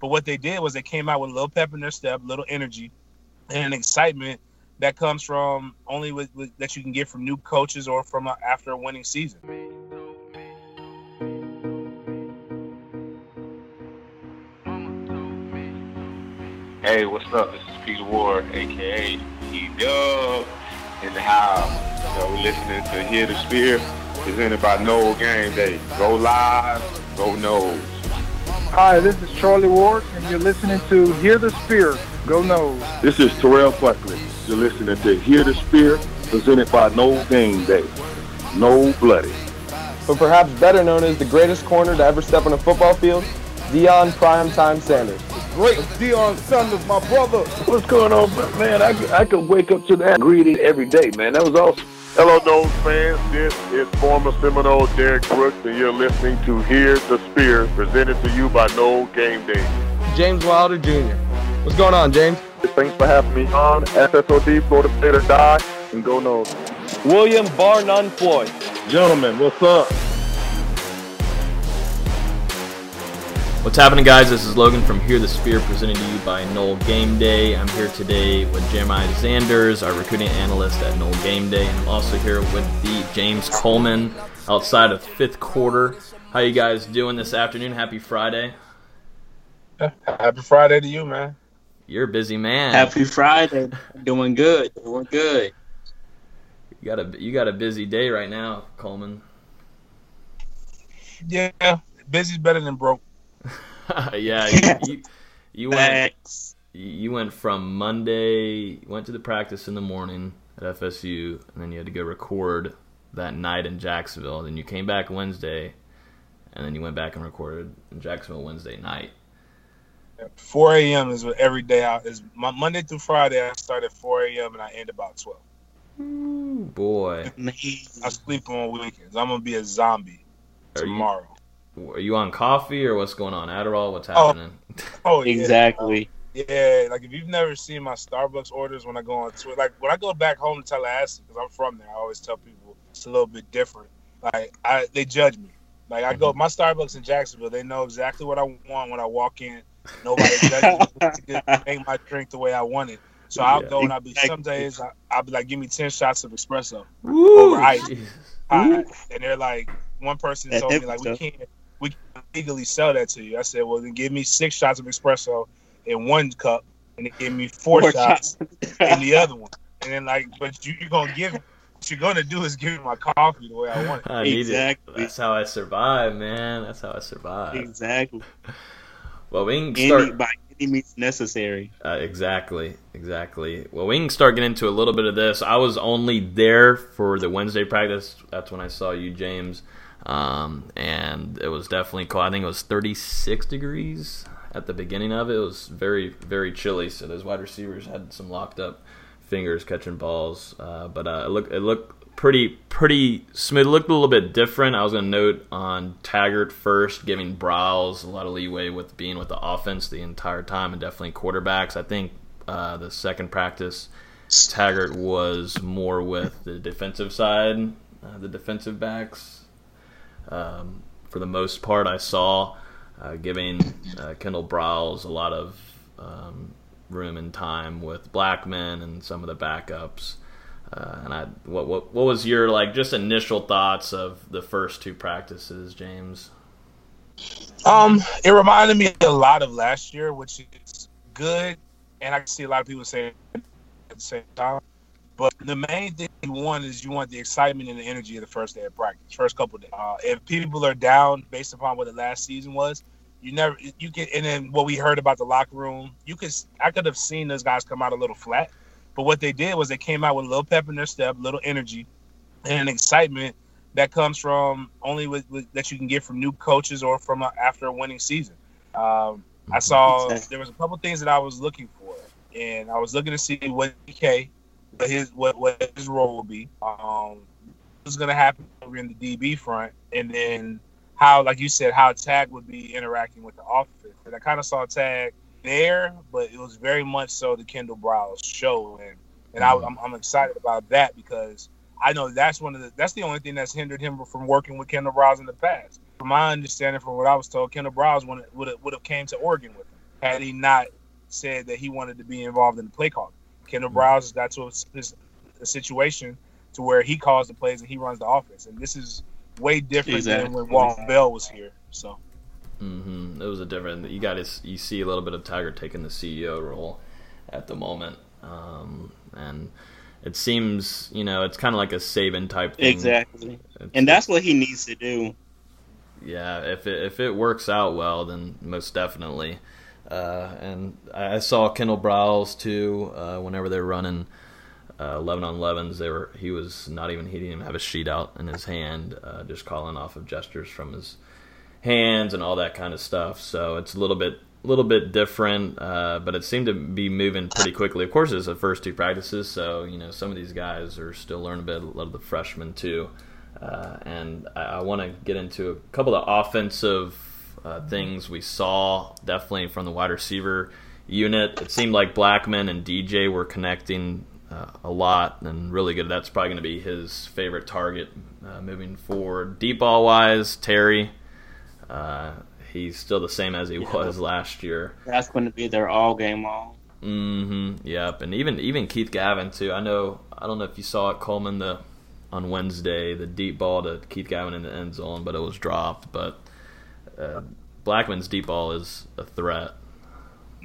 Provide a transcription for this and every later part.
But what they did was they came out with a little pep in their step, little energy, and an excitement that comes from only with, with that you can get from new coaches or from a, after a winning season. Hey, what's up? This is Peter Ward, aka P Dub, in the house. You know, we're listening to Hear the Spear, presented by Nole Game Day. Go live, go Noles. Hi, this is Charlie Ward, and you're listening to Hear the Spear. Go Noles. This is Terrell Buckley. You're listening to Hear the Spear, presented by Nole Game Day. No Bloody. But perhaps better known as the greatest corner to ever step on a football field, Deion Primetime Sanders. Great Deion Sanders, my brother. What's going on, man? I, I could wake up to that greeting every day, man. That was awesome. Hello, Nose fans. This is former Seminole Derrick Brooks, and you're listening to Hear the Spear, presented to you by Nole Game Day. James Wilder Jr. What's going on, James? Thanks for having me on. SSOD, Florida State or Die, and go Nose. William Bar None Floyd. Gentlemen, what's up? What's happening, guys? This is Logan from Hear the Spear, presented to you by Nole Game Day. I'm here today with Jeremiah Zanders, our recruiting analyst at Nole Game Day, and I'm also here with the James Coleman outside of fifth quarter. How you guys doing this afternoon? Happy Friday. Happy Friday to you, man. You're a busy man. Happy Friday. Doing good. Doing good. You got a you got a busy day right now, Coleman. Yeah, busy's better than broke. yeah, you, you, you went you went from Monday, went to the practice in the morning at FSU, and then you had to go record that night in Jacksonville. Then you came back Wednesday, and then you went back and recorded in Jacksonville Wednesday night. 4 a.m. is what every day out is. My Monday through Friday, I start at 4 a.m. and I end about 12. Ooh, boy, I sleep on weekends. I'm gonna be a zombie Are you- tomorrow. Are you on coffee or what's going on? Adderall? What's oh. happening? Oh, yeah. Exactly. Yeah, like if you've never seen my Starbucks orders when I go on Twitter, like when I go back home to Tallahassee, because I'm from there, I always tell people it's a little bit different. Like I, they judge me. Like I go, mm-hmm. my Starbucks in Jacksonville, they know exactly what I want when I walk in. Nobody judges me. Just make my drink the way I want it. So I'll Yeah. go and I'll be some days I, I'll be like, give me ten shots of espresso Woo, over ice. Jesus. I- and they're like, one person told me like, we stuff. can't, we can't legally sell that to you. I said, well, then give me six shots of espresso in one cup, and then give me four, Four shots shots. in the other one. And then like, but you, you're gonna give, what you're gonna do is give me my coffee the way I want it. I need Exactly. it. That's how I survive, man. That's how I survive. exactly. Well, we can Any, start. by any means necessary. Uh, exactly, exactly. Well, we can start getting into a little bit of this. I was only there for the Wednesday practice. That's when I saw you, James, um, and it was definitely cold. I think it was 36 degrees at the beginning of it. It was very, very chilly. So those wide receivers had some locked up fingers catching balls, uh, but uh, it looked it looked pretty pretty smooth. It looked a little bit different. I was going to note on Taggart first, giving Briles a lot of leeway with being with the offense the entire time, and definitely quarterbacks. I think uh, the second practice, Taggart was more with the defensive side, uh, the defensive backs. Um, for the most part, I saw uh, giving uh, Kendall Briles a lot of um, room and time with Blackman and some of the backups. Uh, and I, what, what what was your like just initial thoughts of the first two practices, James? Um, it reminded me a lot of last year, which is good, and I see a lot of people saying at the same time. But the main thing you want is you want the excitement and the energy of the first day of practice, first couple days. Uh, if people are down based upon what the last season was, you never you can. And then what we heard about the locker room, you could I could have seen those guys come out a little flat, but what they did was they came out with a little pep in their step, little energy, and excitement that comes from only with, with that you can get from new coaches or from a, after a winning season. Um, I saw there was a couple things that I was looking for, and I was looking to see what DK, his what, what his role will be, um, what's going to happen over in the DB front, and then how, like you said, how Tag would be interacting with the offense. And I kind of saw Tag there, but it was very much so the Kendall Briles show, and and I, I'm, I'm excited about that because I know that's one of the that's the only thing that's hindered him from working with Kendall Briles in the past. From my understanding, from what I was told, Kendall Briles would would have, came to Oregon with him. had he not said that he wanted to be involved in the play call. Kendall Briles has got to a, a, situation to where he calls the plays and he runs the offense, and this is way different exactly. than when Walt Bell was here. So. Mm-hmm. It was a different. You got to you see a little bit of Tiger taking the CEO role at the moment, um, and it seems you know it's kind of like a Saban type thing. Exactly, it's, and that's what he needs to do. Yeah, if it if it works out well, then most definitely. Uh, and I saw Kendall Briles too. Uh, whenever they're running uh, 11 on 11s, they were he was not even he didn't even have a sheet out in his hand, uh, just calling off of gestures from his hands and all that kind of stuff. So it's a little bit a little bit different, uh, but it seemed to be moving pretty quickly. Of course, it's the first two practices, so you know some of these guys are still learning a bit. A lot of the freshmen too, and I, I want to get into a couple of offensive uh, things we saw. Definitely from the wide receiver unit, it seemed like Blackman and DJ were connecting uh, a lot and really good. That's probably going to be his favorite target uh, moving forward. Deep ball wise, Terry. Uh, he's still the same as he yeah. was last year. That's going to be their all game long. Mm-hmm. Yep. And even even Keith Gavin too. I know. I don't know if you saw it, Coleman, the on Wednesday, the deep ball to Keith Gavin in the end zone, but it was dropped. But uh, Blackman's deep ball is a threat.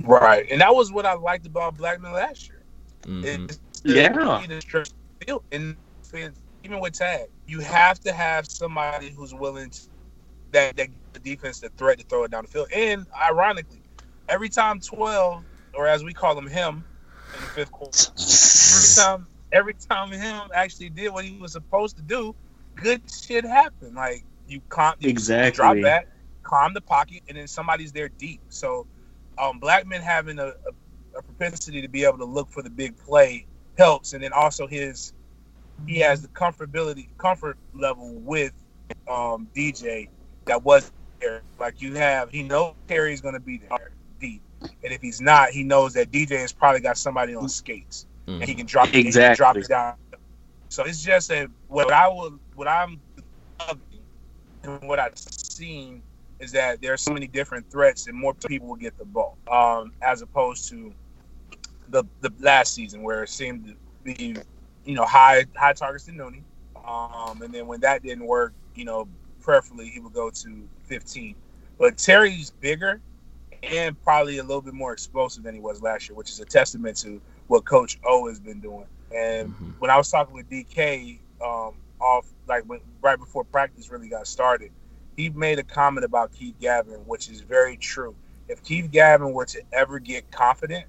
Right, and that was what I liked about Blackman last year. Mm-hmm. yeah. And even with tag, you have to have somebody who's willing to that that the defense the threat to throw it down the field. And ironically, every time twelve, or as we call him, him in the fifth quarter, every time every time him actually did what he was supposed to do, good shit happened. Like you can't you exactly drop back, calm the pocket, and then somebody's there deep. So um, Blackman having a, a, a propensity to be able to look for the big play helps, and then also his he has the comfortability comfort level with um, DJ that was there. Like you have, he knows Terry's going to be there deep, and if he's not, he knows that DJ has probably got somebody on skates, mm-hmm. and he can drop exactly. it, drop it down. So it's just a what I would, what I'm loving, and what I've seen is that there are so many different threats, and more people will get the ball, um, as opposed to the the last season where it seemed to be, you know, high high targets to Nooney, um, and then when that didn't work, you know, preferably he would go to 15. But Terry's bigger and probably a little bit more explosive than he was last year, which is a testament to what Coach O has been doing. And mm-hmm. when I was talking with DK um, off, like when, right before practice really got started, he made a comment about Keith Gavin, which is very true. If Keith Gavin were to ever get confident,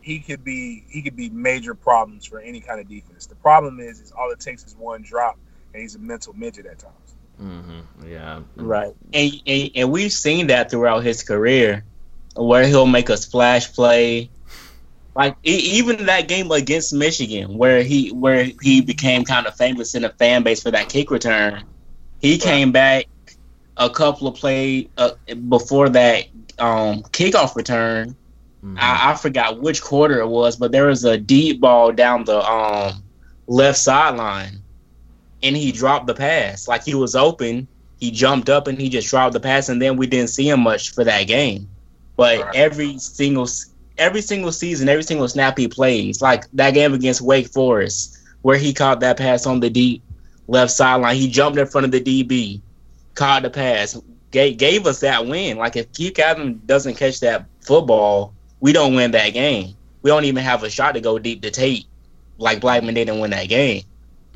he could be he could be major problems for any kind of defense. The problem is, is all it takes is one drop, and he's a mental midget at times. Mm-hmm. Yeah. Right. And, and, and we've seen that throughout his career, where he'll make a splash play. Like even that game against Michigan, where he where he became kind of famous in the fan base for that kick return, he came back a couple of play uh, before that um, kickoff return. Mm-hmm. I, I, forgot which quarter it was, but there was a deep ball down the um, left sideline and he dropped the pass. Like he was open, he jumped up and he just dropped the pass, and then we didn't see him much for that game. But right. every single every single season, every single snap he plays, like that game against Wake Forest, where he caught that pass on the deep left sideline, he jumped in front of the DB, caught the pass, gave, gave us that win. Like if Keith Gavin doesn't catch that football, we don't win that game. We don't even have a shot to go deep to Tate, like Blackman didn't win that game.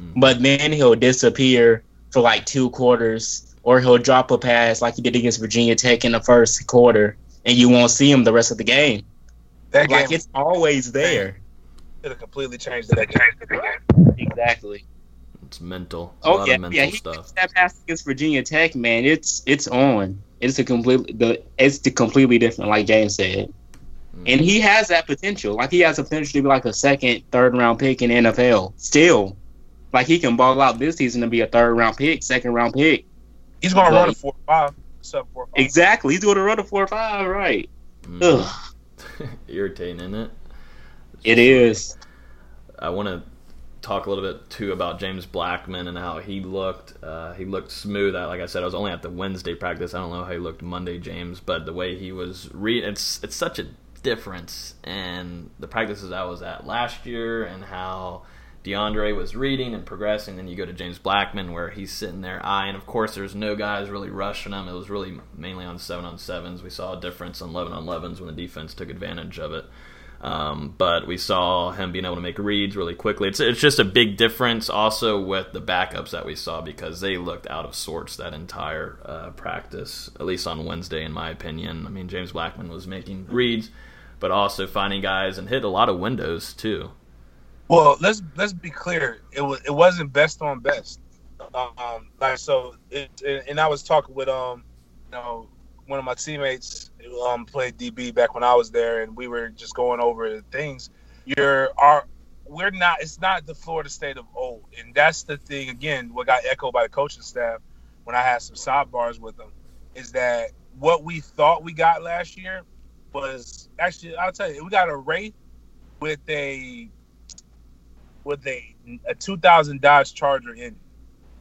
Mm. But then he'll disappear for like two quarters, or he'll drop a pass like he did against Virginia Tech in the first quarter, and you won't see him the rest of the game. That like game, it's always there. It'll completely change that game. Exactly. It's mental. It's oh yeah, mental yeah. He stuff. that pass against Virginia Tech, man. It's it's on. It's a completely the it's the completely different, like James said. Mm. And he has that potential. Like he has the potential to be like a second, third round pick in NFL. Still, like he can ball out this season and be a third round pick, second round pick. He's gonna run a four five, sub four five. Exactly, he's gonna run a four five, right? Mm. Irritating, isn't it? It's it is. I want to talk a little bit too about James Blackman and how he looked. Uh, he looked smooth. Like I said, I was only at the Wednesday practice. I don't know how he looked Monday, James, but the way he was read, it's it's such a difference in the practices I was at last year and how Deondre was reading and progressing. Then you go to James Blackman where he's sitting there eyeing. Of course, there's no guys really rushing him. It was really mainly on seven on sevens. We saw a difference on eleven on elevens when the defense took advantage of it. Um, but we saw him being able to make reads really quickly. It's it's just a big difference also with the backups that we saw because they looked out of sorts that entire uh, practice, at least on Wednesday, in my opinion. I mean, James Blackman was making reads, but also finding guys and hit a lot of windows too. Well, let's let's be clear. It was it wasn't best on best. Um, like so, it, and I was talking with um, you know, one of my teammates um played DB back when I was there, and we were just going over things. You're our we're not. It's not the Florida State of old, and that's the thing. Again, what got echoed by the coaching staff when I had some sidebars with them is that what we thought we got last year was actually I'll tell you we got a Wraith with a with a a 2000 Dodge Charger in it.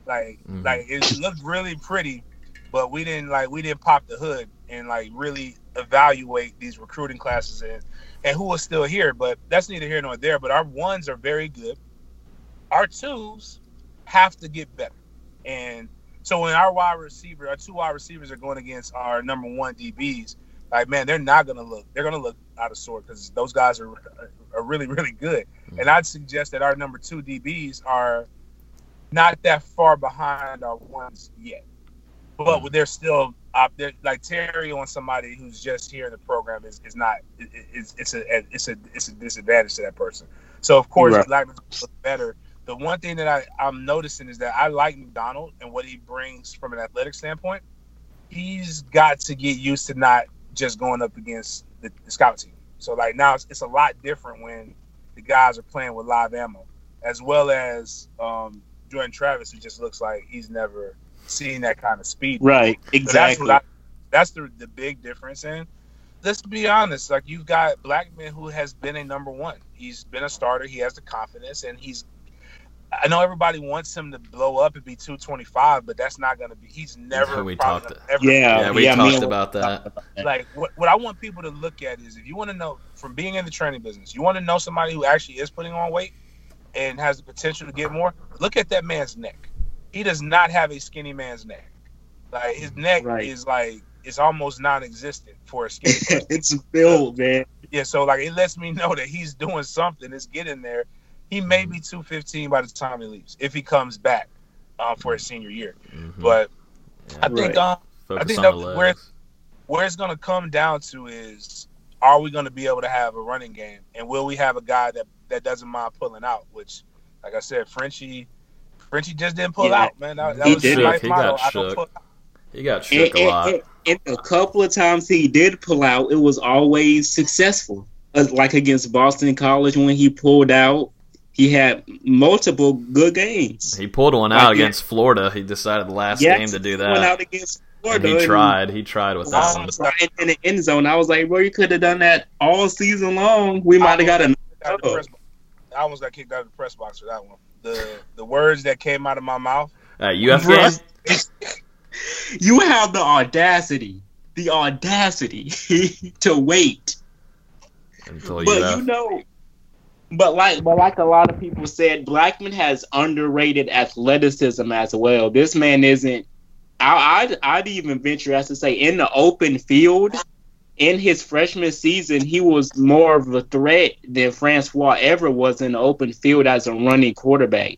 Like Mhm. like it looked really pretty, but we didn't like we didn't pop the hood and like really evaluate these recruiting classes and and who was still here. But that's neither here nor there. But our ones are very good. Our twos have to get better. And so when our wide receiver, our two wide receivers are going against our number one DBs, like man, they're not gonna look. They're gonna look out of sort because those guys are uh, are really really good. Mm-hmm. And I'd suggest that our number two DBs are not that far behind our ones yet, but they're still up there. Like Terry on somebody who's just here in the program is, is not. it- it- It's it's a it's a it's a disadvantage to that person. So of course, Right. Blackman's better. The one thing that I, I'm noticing is that I like McDonald and what he brings from an athletic standpoint. He's got to get used to not just going up against the, the scout team. So like now it's, it's a lot different when the guys are playing with live ammo, as well as um, Jordan Travis, who just looks like he's never seen that kind of speed. Right, So that's exactly. what I, that's the the big difference. And let's be honest, like you've got Blackman who has been a number one. He's been a starter. He has the confidence, and he's. I know everybody wants him to blow up and be 225, but that's not going to be. He's never. We talked- gonna ever Yeah, Yeah, we yeah, me talked and- about that. like what, what I want people to look at is if you want to know from being in the training business, you want to know somebody who actually is putting on weight and has the potential to get more. Look at that man's neck. He does not have a skinny man's neck. Like his neck Right. is like it's almost non-existent for a skinny. person. it's built, man. yeah, so like it lets me know that he's doing something. It's getting there. He may be 215 by the time he leaves if he comes back uh, for his senior year. Mhm. But Yeah. I think Right. um, Focus think that where- where it's going to come down to is are we going to be able to have a running game and will we have a guy that that doesn't mind pulling out which like i said frenchie frenchie just didn't pull Yeah, out man that, that he was his didn't. life He motto. got I don't shook. He got And, shook a lot. and, and, and a couple of times he did pull out, it was always successful. Uh, Like against Boston College when he pulled out, he had multiple good games. He pulled one out yeah. against Florida. He decided the last Yes, game to do Went that. out against And Florida. he tried. He tried with that one. and- in, in the end zone. I was like, bro, you could have done that all season long. We might have got a Out of the press box. i almost got kicked out of the press box for that one the the words that came out of my mouth At UF Right. game? You have the audacity, the audacity to wait. Until But UF. you know, but like, but like a lot of people said, Blackman has underrated athleticism as well. This man isn't. I, I'd, I'd even venture as to say, in the open field, in his freshman season, he was more of a threat than Francois ever was in the open field as a running quarterback.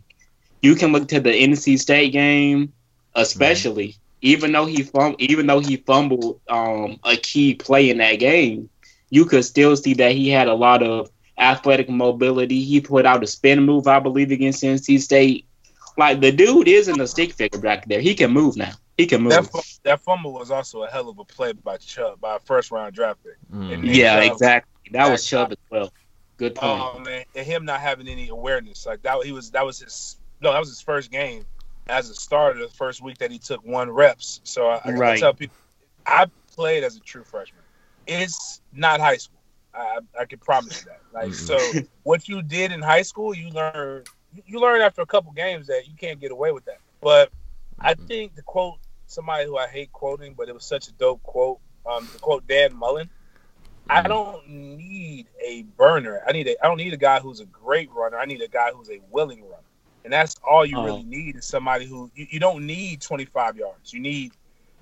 You can look to the NC State game, especially. Even though he fum- even though he fumbled um, a key play in that game, you could still see that he had a lot of athletic mobility. He put out a spin move, I believe, against NC State. Like the dude isn't a stick figure back there. He can move now. He can move. that, fu- that fumble was also a hell of a play by chubb by a first round draft pick Mm. Yeah, Chubb- exactly. That was Chubb as well. Good point. Um, and, and him not having any awareness, like that, he was that was his no, that was his first game as a starter. The first week that he took one reps. So I, I gotta Right. tell people, I played as a true freshman. It's not high school. I, I can promise you that. Like so, what you did in high school, you learn you- you learn after a couple games that you can't get away with that. But I think the quote somebody who I hate quoting, but it was such a dope quote. Um, the quote Dan Mullen. I don't need a burner. I need a. I don't need a guy who's a great runner. I need a guy who's a willing runner, and that's all you Oh. really need is somebody who you, you don't need 25 yards. You need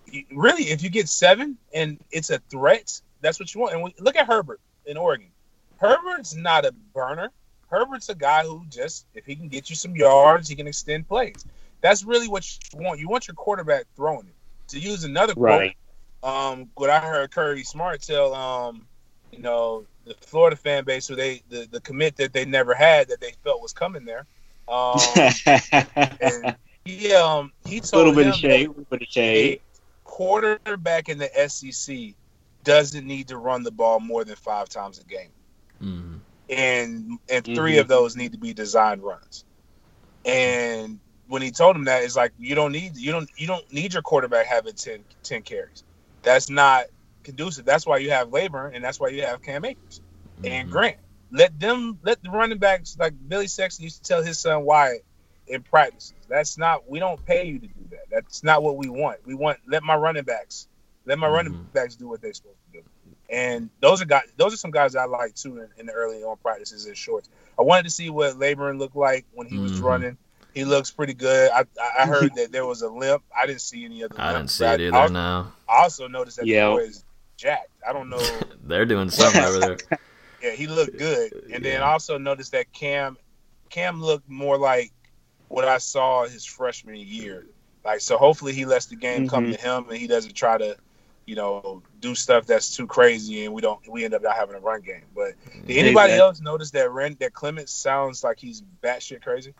you, really if you get seven and it's a threat, that's what you want. And we, look at Herbert in Oregon. Herbert's not a burner. Herbert's a guy who just if he can get you some yards, he can extend plays. That's really what you want. You want your quarterback throwing it. To use another quote, Right. um, what I heard Kirby Smart tell, um, you know, the Florida fan base who they the, the commit that they never had that they felt was coming there. Um, and he um he A little bit of shade. A that little bit of shade. quarterback in the SEC doesn't need to run the ball more than five times a game Mhm. and and 3 Mhm. of those need to be designed runs. And when he told him that, it's like you don't need you don't you don't need your quarterback having 10, 10 carries. That's not conducive. That's why you have Laborn, and that's why you have Cam Akers and Mhm. Grant. Let them let the running backs like Billy Sexton used to tell his son Wyatt in practices. That's not we don't pay you to do that. That's not what we want. We want let my running backs let my running Mhm. backs do what they're supposed to do. And those are guys. Those are some guys I like too in, in the early on practices and shorts. I wanted to see what Laborn looked like when he was Mhm. running. He looks pretty good. I, I I heard that there was a limp. I didn't see any other. I limp, didn't see it either. I, also, No, I also noticed that Yeah. the boy is jacked. I don't know. they're doing something over there. Yeah, he looked good. And then Yeah. I also noticed that Cam Cam looked more like what I saw his freshman year. Like so hopefully he lets the game come Mhm. to him and he doesn't try to, you know, do stuff that's too crazy and we don't we end up not having a run game. But did anybody Exactly. else notice that Ren that Clements sounds like he's batshit crazy?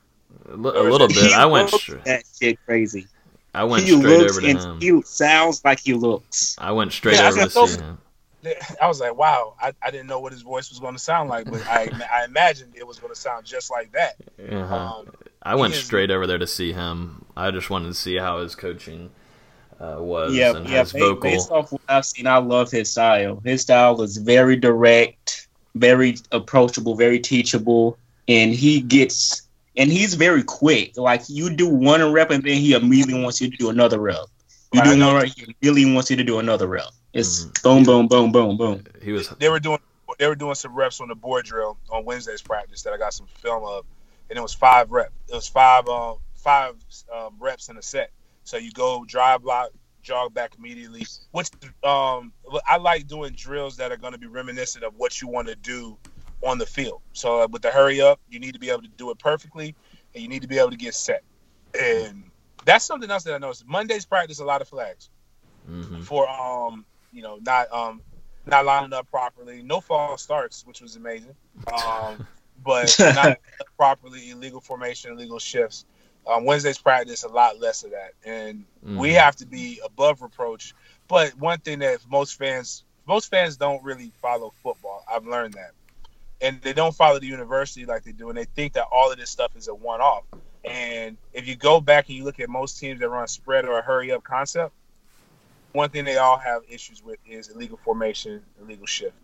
A little bit. He I went. looks Straight, that shit crazy. I went he straight looks over to and him. he sounds like he looks. I went straight Yeah, I over to see "Those- him. I was like, wow, I, I didn't know what his voice was going to sound like, but I I imagined it was going to sound just like that. Uh-huh. Um, I went is- straight over there to see him. I just wanted to see how his coaching uh, was Yeah, and yeah. his ba- vocal. Based off what I've seen, I love his style. His style is very direct, very approachable, very teachable, and he gets and he's very quick. Like you do one rep, and then he immediately wants you to do another rep. You Right, I do know. one rep, he really wants you to do another rep. It's Mhm. boom, boom, boom, boom, boom. He was they were doing they were doing some reps on the board drill on Wednesday's practice that I got some film of, and it was five rep. It was five um five um, reps in a set. So you go drive block, jog back immediately. Which um I like doing drills that are going to be reminiscent of what you want to do on the field. So uh, with the hurry up, you need to be able to do it perfectly, and you need to be able to get set. And that's something else that I noticed. Monday's practice a lot of flags mhm. for um you know not um not lining up properly. No false starts, which was amazing. Um, but not properly illegal formation, illegal shifts. Um, Wednesday's practice a lot less of that, and we Mhm. have to be above reproach. But one thing that most fans most fans don't really follow football. I've learned that, and they don't follow the university like they do, and they think that all of this stuff is a one off. And if you go back and you look at most teams that run spread or a hurry up concept, one thing they all have issues with is illegal formation, illegal shift.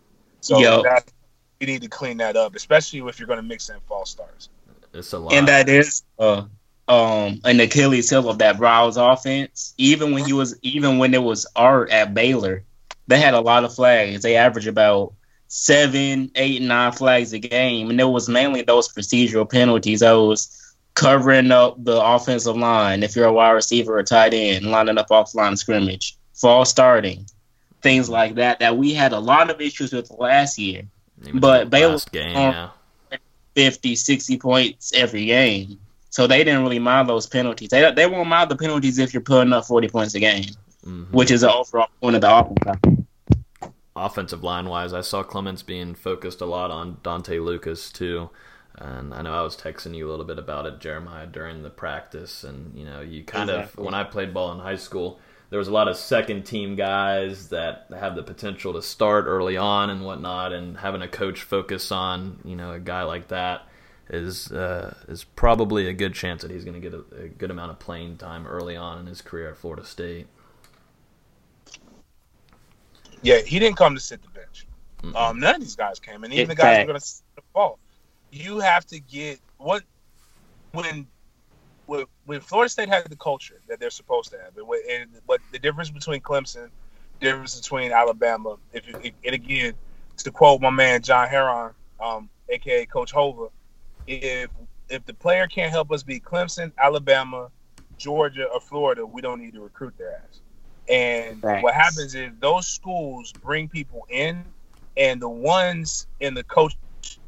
So Yo. that, you need to clean that up, especially if you're going to mix in false starts. It's a lot. And that is uh, um an Achilles heel of that Browns offense. Even when he was even when it was Art at Baylor, they had a lot of flags. They averaged about seven, eight, nine flags a game, and it was mainly those procedural penalties. I was covering up the offensive line if you're a wide receiver or tight end, lining up off line scrimmage, false starting, things like that. That we had a lot of issues with last year. Even but Baylor- game, yeah. 50, 60 points every game. So they didn't really mind those penalties. They they won't mind the penalties if you're putting up 40 points a game, Mhm. which is the overall point of the offense. Offensive line wise, I saw Clements being focused a lot on Dante Lucas too. And I know I was texting you a little bit about it, Jeremiah, during the practice. And, you know, you kind Exactly. of, when I played ball in high school, there was a lot of second team guys that have the potential to start early on and whatnot. And having a coach focus on, you know, a guy like that is uh, is probably a good chance that he's going to get a, a good amount of playing time early on in his career at Florida State. Yeah, he didn't come to sit the bench. Mm-mm. Um, none of these guys came, and even the guys are going to sit the ball. You have to get what when when when Florida State had the culture that they're supposed to have, and what, and what the difference between Clemson, difference between Alabama, if you, and again, to quote my man John Heron, um, aka Coach Hova, if if the player can't help us beat Clemson, Alabama, Georgia, or Florida, we don't need to recruit their ass. And Thanks. what happens is those schools bring people in, and the ones in the coach's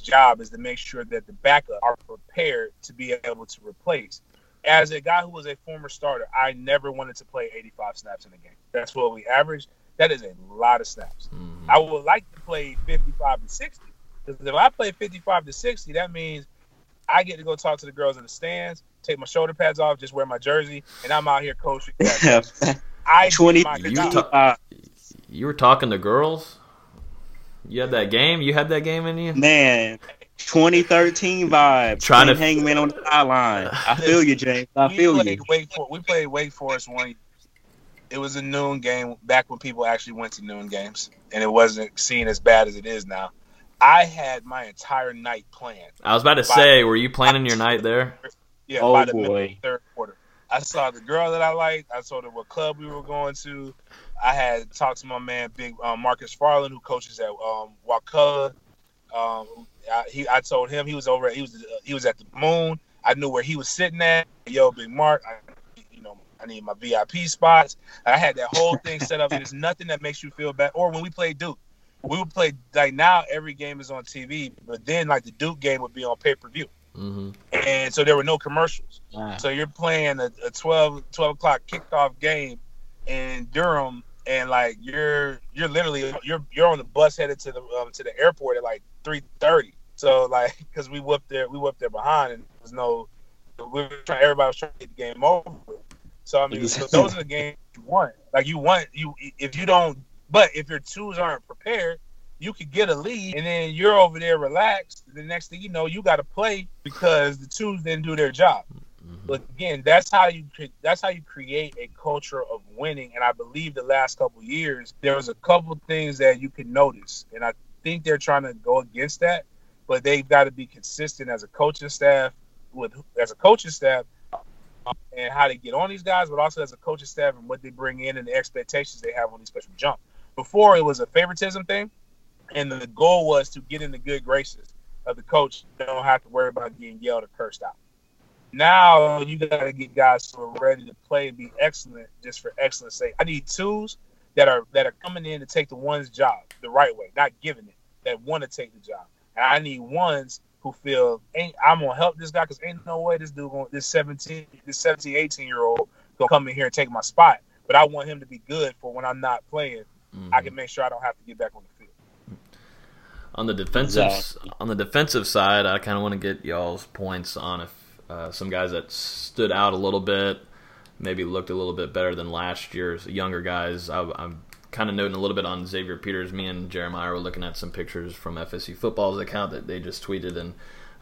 job is to make sure that the backup are prepared to be able to replace. As a guy who was a former starter, I never wanted to play 85 snaps in a game. That's what we average. That is a lot of snaps. Mhm. I would like to play 55 to 60. Because if I play 55 to 60, that means I get to go talk to the girls in the stands, take my shoulder pads off, just wear my jersey, and I'm out here coaching. I did 20 You ta- uh, You were talking to girls. You had that game. You had that game in you. man, 2013 vibe. Trying to- Playing hangman on the sideline. I feel you, James. I we feel played you. Wake For- we played Wake Forest one. year. It was a noon game back when people actually went to noon games, and it wasn't seen as bad as it is now. I had my entire night planned. I was about to say, were you planning your night there? Yeah, Oh, by the middle of boy. the third quarter. I saw the girl that I liked. I told her what club we were going to. I had talked to my man, Big um, Marcus Farland, who coaches at um. Um, I, he, I told him he was over. He was uh, he was at the Moon. I knew where he was sitting at. Yo, Big Mark. I, you know, I need my VIP spots. I had that whole thing set up. There's nothing that makes you feel bad. Or when we played Duke, we would play like now. Every game is on TV, but then like the Duke game would be on pay per view hmm and so there were no commercials. Wow. So you're playing a, a 12, 12 o'clock kickoff game in Durham, and like you're you're literally you're you're on the bus headed to the um, to the airport at like three thirty. So like because we whooped there we whooped there behind, and there was no we were trying everybody was trying to get the game over. So I mean, so those are the games you want. Like you want you if you don't, but if your twos aren't prepared, you could get a lead, and then you're over there relaxed. The next thing you know, you got to play because the twos didn't do their job. Mm-hmm. But again, that's how you that's how you create a culture of winning. And I believe the last couple years there was a couple things that you could notice, and I think they're trying to go against that. But they've got to be consistent as a coaching staff with as a coaching staff and how they get on these guys, but also as a coaching staff and what they bring in and the expectations they have on these special jump. Before it was a favoritism thing, and the goal was to get in the good graces of the coach. You don't have to worry about getting yelled or cursed out. Now you got to get guys who are ready to play and be excellent just for excellence sake. I need twos that are that are coming in to take the one's job the right way, not giving it. That want to take the job, and I need ones who feel ain't I'm gonna help this guy because ain't no way this dude going this 17 this 17 18 year old gonna come in here and take my spot. But I want him to be good for when I'm not playing. I mm-hmm. can make sure I don't have to get back on the field. On the defensive Exactly. on the defensive side, I kind of want to get y'all's points on if uh, some guys that stood out a little bit, maybe looked a little bit better than last year's younger guys. I, I'm kind of noting a little bit on Xavier Peters. Me and Jeremiah were looking at some pictures from FSU football's account that they just tweeted, and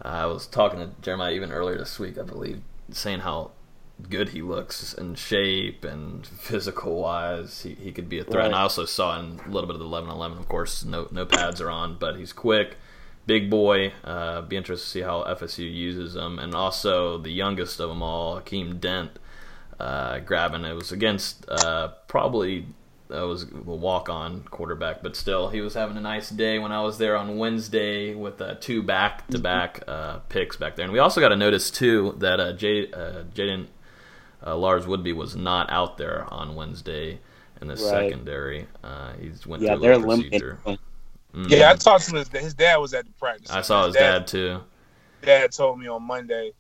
uh, I was talking to Jeremiah even earlier this week, I believe, saying how good he looks in shape and physical wise. He, he could be a threat. And I also saw in a little bit of the 11 11, of course, no, no pads are on, but he's quick, big boy. Uh, be interested to see how FSU uses him. And also the youngest of them all, Akeem Dent, uh, grabbing. It was against uh, probably. That was a walk on quarterback, but still, he was having a nice day when I was there on Wednesday with uh, two back to back picks back there. And we also got to notice, too, that uh, uh, Jaden uh, Lars-Woodbey was not out there on Wednesday in the Right. secondary. Uh, he's went Yeah, through a they're little limited. procedure. Mhm. Yeah, I talked to his his dad was at the practice. I saw his dad too. dad told me on Monday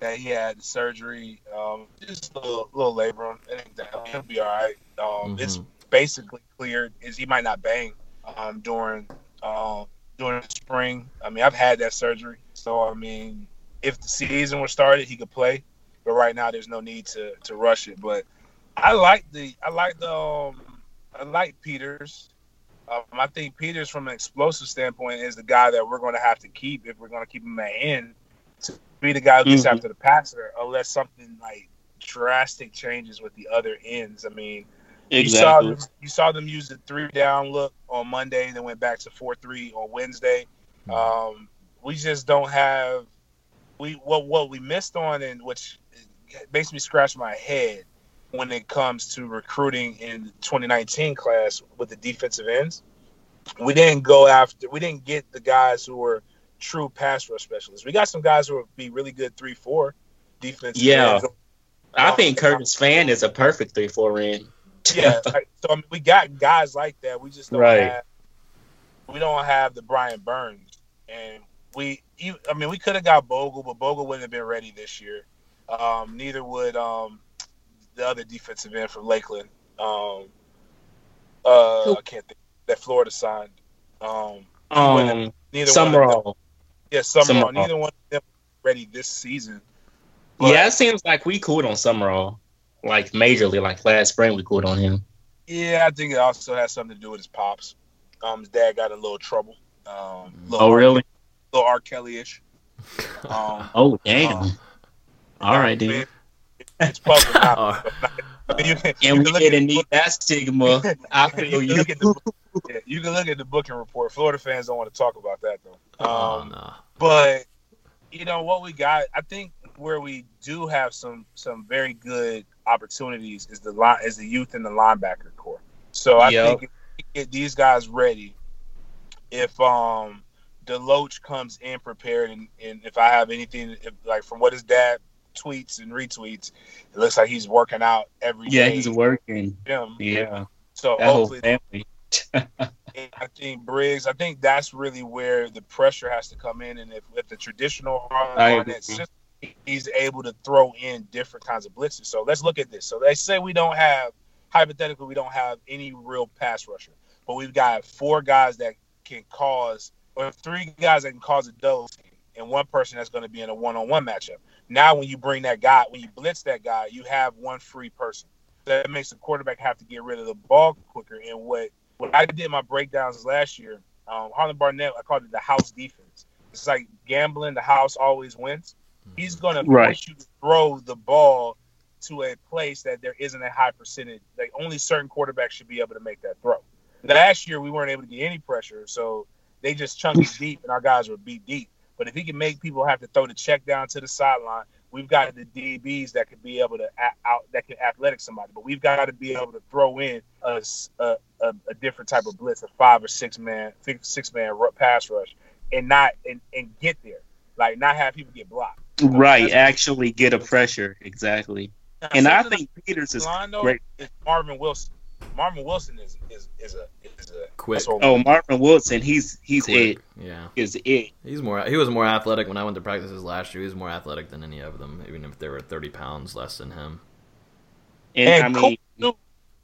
that he had surgery, um, just a little, little labrum. It ain't that- He'll be all right. Um, It's Mhm. basically cleared. Is he might not bang um, during um, during the spring. I mean, I've had that surgery, so I mean, if the season was started, he could play. But right now, there's no need to to rush it. But I like the I like the um, I like Peters. Um, I think Peters, from an explosive standpoint, is the guy that we're going to have to keep if we're going to keep him at end to be the guy who gets Mhm. after the passer, unless something like drastic changes with the other ends. I mean, you saw Exactly. them, you saw them use the three down look on Monday, then went back to four three on Wednesday. Um, we just don't have we what what we missed on, and which makes me scratch my head when it comes to recruiting in the 2019 class with the defensive ends. We didn't go after. We didn't get the guys who were true pass rush specialists. We got some guys who would be really good three four defense. Yeah. ends. I think Curtis Fan is a perfect three four end. Yeah, like, so I mean, we got guys like that. We just don't Right. have. We don't have the Brian Burns, and we, I mean, we could have got Bogle, but Bogle wouldn't have been ready this year. Um, neither would um, the other defensive end from Lakeland. Um, uh, I can't think that Florida signed. Um, Um, neither one of them- Summerall. Yeah, Summerall. Summerall. Neither one of them ready this season. Yeah, it seems like we cooled on Summerall, like majorly. Like last spring, we cooled on him. Yeah, I think it also has something to do with his pops. Um, his dad got in a little trouble. Um, Oh, really? little R. Kelly ish. Um, Oh, damn. um, All right, I mean, then. it's public now. Oh. I mean, you can, you And we can look didn't at the need that stigma. I you feel can you. look at the book- yeah, you can look at the booking report. Florida fans don't want to talk about that though. Oh, Um, no. but you know what we got. I think where we do have some some very good opportunities is the line is the youth and the linebacker core. So I Yep. think if we get these guys ready, if um Deloach comes in prepared and, and if I have anything if, like from what his dad tweets and retweets, it looks like he's working out every Yeah, he's working. Him. Yeah, So that hopefully family. I think Briggs, I think that's really where the pressure has to come in. And if, if the traditional Harlan I Barnett agree. system, he's able to throw in different kinds of blitzes. So let's look at this. So they say we don't have, hypothetically, we don't have any real pass rusher, but we've got four guys that can cause, or three guys that can cause a double team, and one person that's going to be in a one-on-one matchup. Now, when you bring that guy, when you blitz that guy, you have one free person. That makes the quarterback have to get rid of the ball quicker. And what when I did my breakdowns last year, um, Harlan Barnett, I called it the house defense. It's like gambling. The house always wins. He's going to Right. force you to throw the ball to a place that there isn't a high percentage. Like only certain quarterbacks should be able to make that throw. Last year we weren't able to get any pressure, so they just chunked deep, and our guys were beat deep. But if he can make people have to throw the check down to the sideline, we've got the DBs that could be able to out that can athletic somebody. But we've got to be able to throw in a a different type of blitz, a five or six man six, six man pass rush, and not and, and get there, like not have people get blocked. Right, actually get a pressure exactly. And I think Peters is line though great. is Marvin Wilson. Marvin Wilson is is is a is a Quick. that's Oh, Marvin Wilson, he's he's Quick. it. Yeah. Is it? He's more. He was more athletic when I went to practices last year. He was more athletic than any of them, even if they were thirty pounds less than him. And, And I mean, Coop,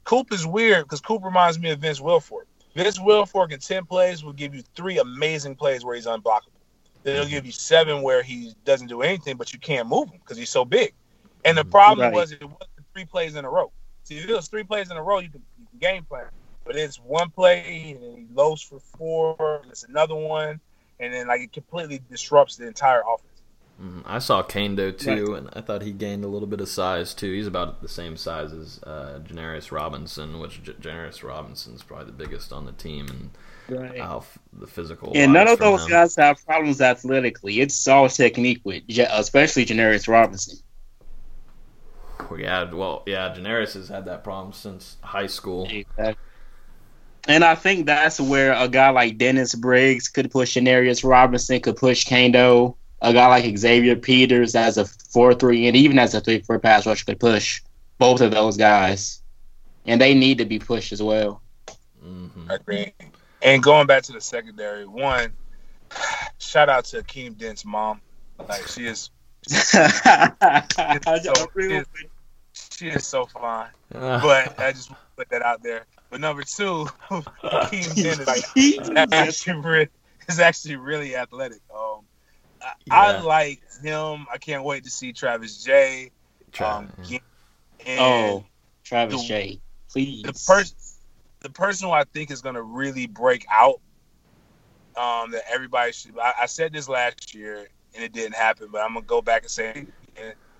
Coop is weird because Coop reminds me of Vince Wilfork. Vince Wilfork in ten plays will give you three amazing plays where he's unblockable. Then he'll give you seven where he doesn't do anything, but you can't move him because he's so big. And the mm-hmm. problem Right. was it wasn't three plays in a row. See, if it was three plays in a row, you can, you can game plan. But it's one play and then he lows for four, it's another one, and then like it completely disrupts the entire offense. Mhm. I saw Kaindoh too, and I thought he gained a little bit of size too. He's about the same size as uh, Janarius Robinson, which J- Janarius Robinson's probably the biggest on the team, and right. how f- the physical. and none of those him. guys have problems athletically. It's all technique with, especially Janarius Robinson. Yeah, well, yeah, Janarius has had that problem since high school. And I think that's where a guy like Dennis Briggs could push Janarius Robinson, could push Kaindoh. A guy like Xavier Peters as a 4 3 and even as a 3 4 pass rush could push both of those guys. And they need to be pushed as well. hmm I agree. And going back to the secondary, one, shout out to Akeem Dent's mom. Like she is, I so, agree she is so fine. But I just want to put that out there. But number two, Akeem Dent is like actually really, is actually really athletic. Um, I, I like him. I can't wait to see Travis J. Try- Um, Oh, Travis the- J. Please. the person the person who I think is going to really break out um, that everybody should. I, I said this last year and it didn't happen, but I'm gonna go back and say.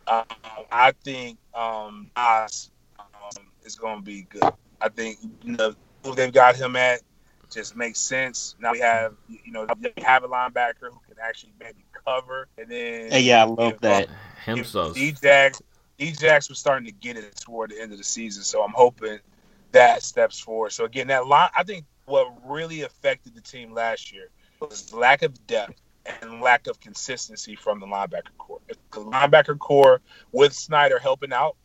Um, I think um, Nas um, is going to be good. I think you know who they've got him at just makes sense. Now we have you know we have a linebacker who can actually maybe cover, and then Hey, yeah, I love that. Himself. Djax, Djax was starting to get it toward the end of the season, so I'm hoping that steps forward. So again, that line, I think what really affected the team last year was lack of depth and lack of consistency from the linebacker core. If the linebacker core with Snyder helping out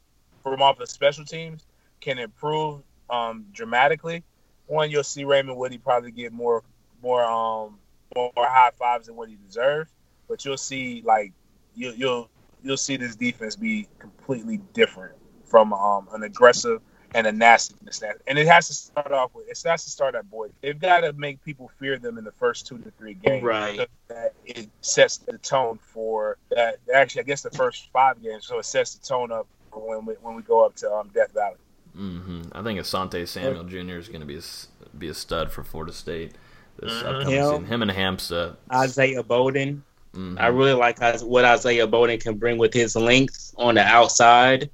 from off the special teams can improve um, dramatically, one you'll see Raymond Woodie probably get more more um more high fives than what he deserves, but you'll see like you, you'll you'll see this defense be completely different from um, an aggressive and a nastiness. And it has to start off with it has to start at Boyd. They've got to make people fear them in the first two to three games. Right. That it sets the tone for that. Actually, I guess the first five games. So it sets the tone up for when we when we go up to um, Death Valley. hmm I think Asante Samuel Jr. is going to be a, s- be a stud for Florida State this Mhm. upcoming Him. season. Him and Hamsah. Isaiah Bolden. mhm. I really like what Isaiah Bolden can bring with his length on the outside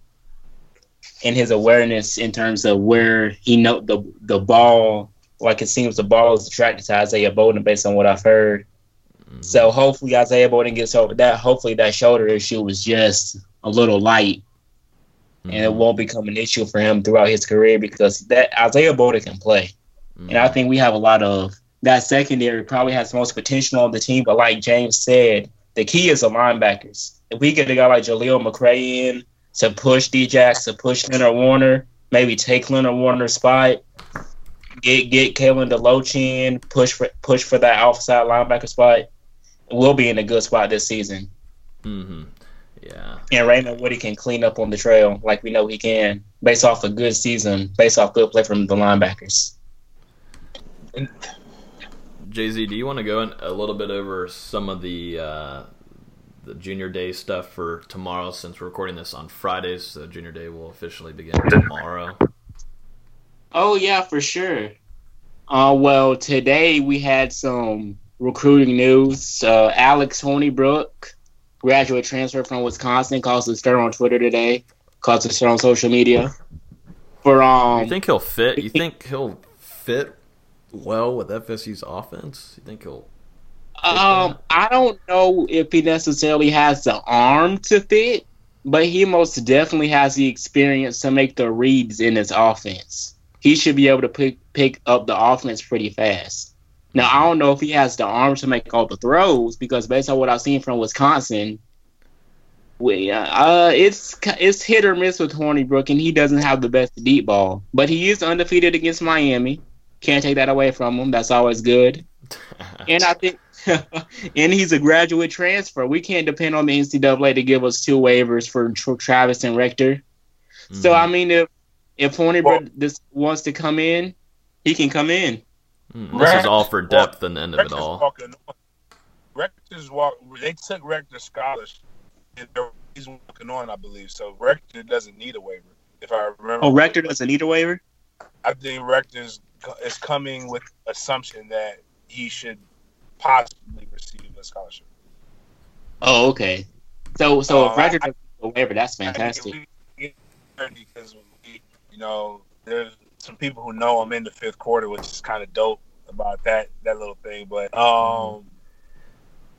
and his awareness in terms of where he know the the ball. Like it seems the ball is attracted to Isaiah Bolden based on what I've heard. Mhm. So hopefully Isaiah Bolden gets over that. Hopefully that shoulder issue was just a little light and it Mhm. won't become an issue for him throughout his career because that Isaiah Bolden can play. And I think we have a lot of that secondary probably has the most potential on the team. But like James said, the key is the linebackers. If we get a guy like Jaleel McRae in to push Djax, to push Leonard Warner, maybe take Leonard Warner's spot, get get Kalen DeLoach in, push for push for that outside linebacker spot, we'll be in a good spot this season. Mm-hmm. Yeah. And Raymond Woodie can clean up on the trail like we know he can, based off a good season, based off good play from the linebackers. Jay Z, do you want to go in a little bit over some of the uh, the Junior Day stuff for tomorrow? Since we're recording this on Fridays, so Junior Day will officially begin tomorrow. Oh yeah, for sure. Uh, well, today we had some recruiting news. Uh, Alex Hornibrook, graduate transfer from Wisconsin, caused a stir on Twitter today. Caused a stir on social media. For um, You think he'll fit? You think he'll fit well with FSU's offense? You think he'll? Um, I don't know if he necessarily has the arm to fit, but he most definitely has the experience to make the reads in his offense. He should be able to pick pick up the offense pretty fast. Now I don't know if he has the arm to make all the throws because based on what I've seen from Wisconsin, we, uh, it's it's hit or miss with Hornibrook, and he doesn't have the best deep ball. But he is undefeated against Miami. Can't take that away from him. That's always good. And I think, and he's a graduate transfer. We can't depend on the NCAA to give us two waivers for Tr- Travis and Rector. So Mhm. I mean, if if Hornibrook this wants to come in, he can come in. Mm, this is all for depth and the end of it all. walking. Rector's walk. They took Rector's scholarship. He's walking on, I believe. So Rector doesn't need a waiver, if I remember. Oh, Rector doesn't need a waiver. I think Rector is coming with assumption that he should possibly receive a scholarship. Oh, okay. So so Uh, if Rector I- doesn't need a waiver, that's fantastic. we get because we, you know, there's some people who know I'm in the fifth quarter, which is kind of dope about that that little thing. But um,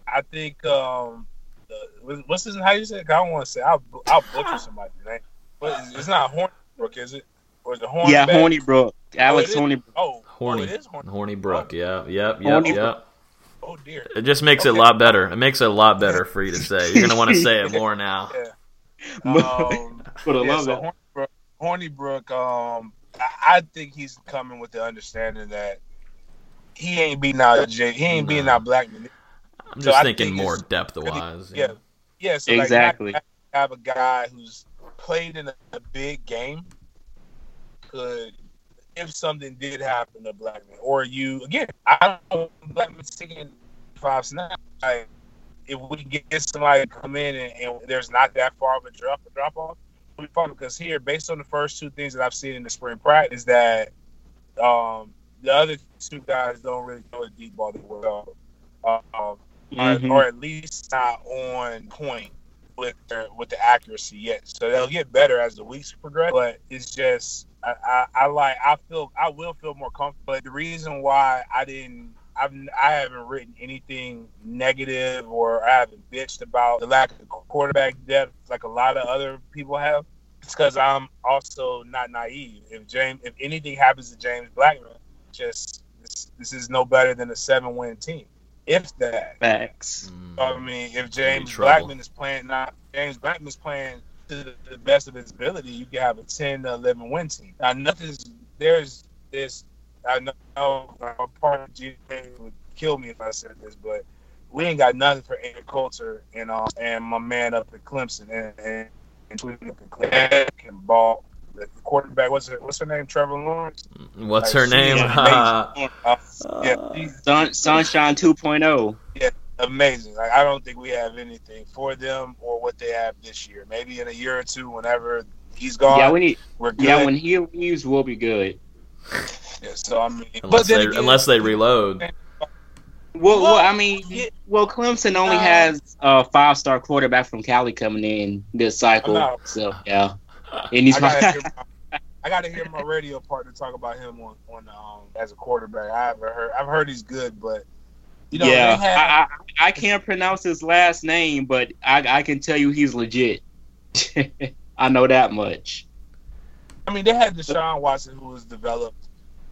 I think um, the, what's his how you say? it? I don't want to say I'll I'll butcher somebody's name, but it's, it's not Hornbrook, is it? Or is it Horn? Yeah, Hornibrook. Alex it is? Hornibrook. Oh, Horny, Oh, it is Horn. Horny Brook. Yeah, yep, yep, Horny yep. Oh dear. It just makes it a lot better. It makes it a lot better for you to say. You're gonna want to say it more now. Yeah. Um, Would have yeah, loved so that. Hornibrook, Hornibrook, um, I, I think he's coming with the understanding that he ain't beating out Jay, he ain't beating No. out Blackman. I'm So just I thinking think more depth wise. Yeah, yeah. So Exactly. Like, not have a guy who's played in a, a big game could, if something did happen to black Blackman, or you again, I don't know if Blackman's taking five snaps. Like, if we get somebody to come in and, and there's not that far of a drop a drop off, we fun because here, based on the first two things that I've seen in the spring practice, that um, the other two guys don't really throw the deep ball that well, um, or, Mhm. or at least not on point with their, with the accuracy yet. So they'll get better as the weeks progress. But it's just I, I, I like I feel I will feel more comfortable. But the reason why I didn't I've I haven't written anything negative or I haven't bitched about the lack of quarterback depth like a lot of other people have. It's because I'm also not naive. If James, if anything happens to James Blackman, just this, this is no better than a seven win team, if that. Facts. Mm. I mean, if James. Blackman is playing not James Blackman is playing to the, the best of his ability, you can have a ten to eleven win team. Now nothing's there's this. I know a part of GA would kill me if I said this, but we ain't got nothing for Eric Coulter and uh, and my man up at Clemson and and, and tweeting Clemson can ball. The quarterback, what's her, what's her name? Trevor Lawrence. What's Like, her name? is amazing. Uh, yeah, she's Sun, Sunshine oh. 2.0. amazing. Like I don't think we have anything for them or what they have this year. Maybe in a year or two, whenever he's gone, Yeah, we need. we're good. Yeah, when he leaves, we'll be good. Yeah, so I mean, unless then they again, unless they reload. Well, well, Well, I mean, yeah. well, Clemson only Uh, has a five-star quarterback from Cali coming in this cycle. So yeah, and he's I gotta, hear my, I gotta hear my radio partner talk about him on, on um, as a quarterback. I haven't heard. I've heard he's good, but you know, yeah. they had, I, I I can't pronounce his last name, but I I can tell you he's legit. I know that much. I mean, they had Deshaun Watson, who was developed.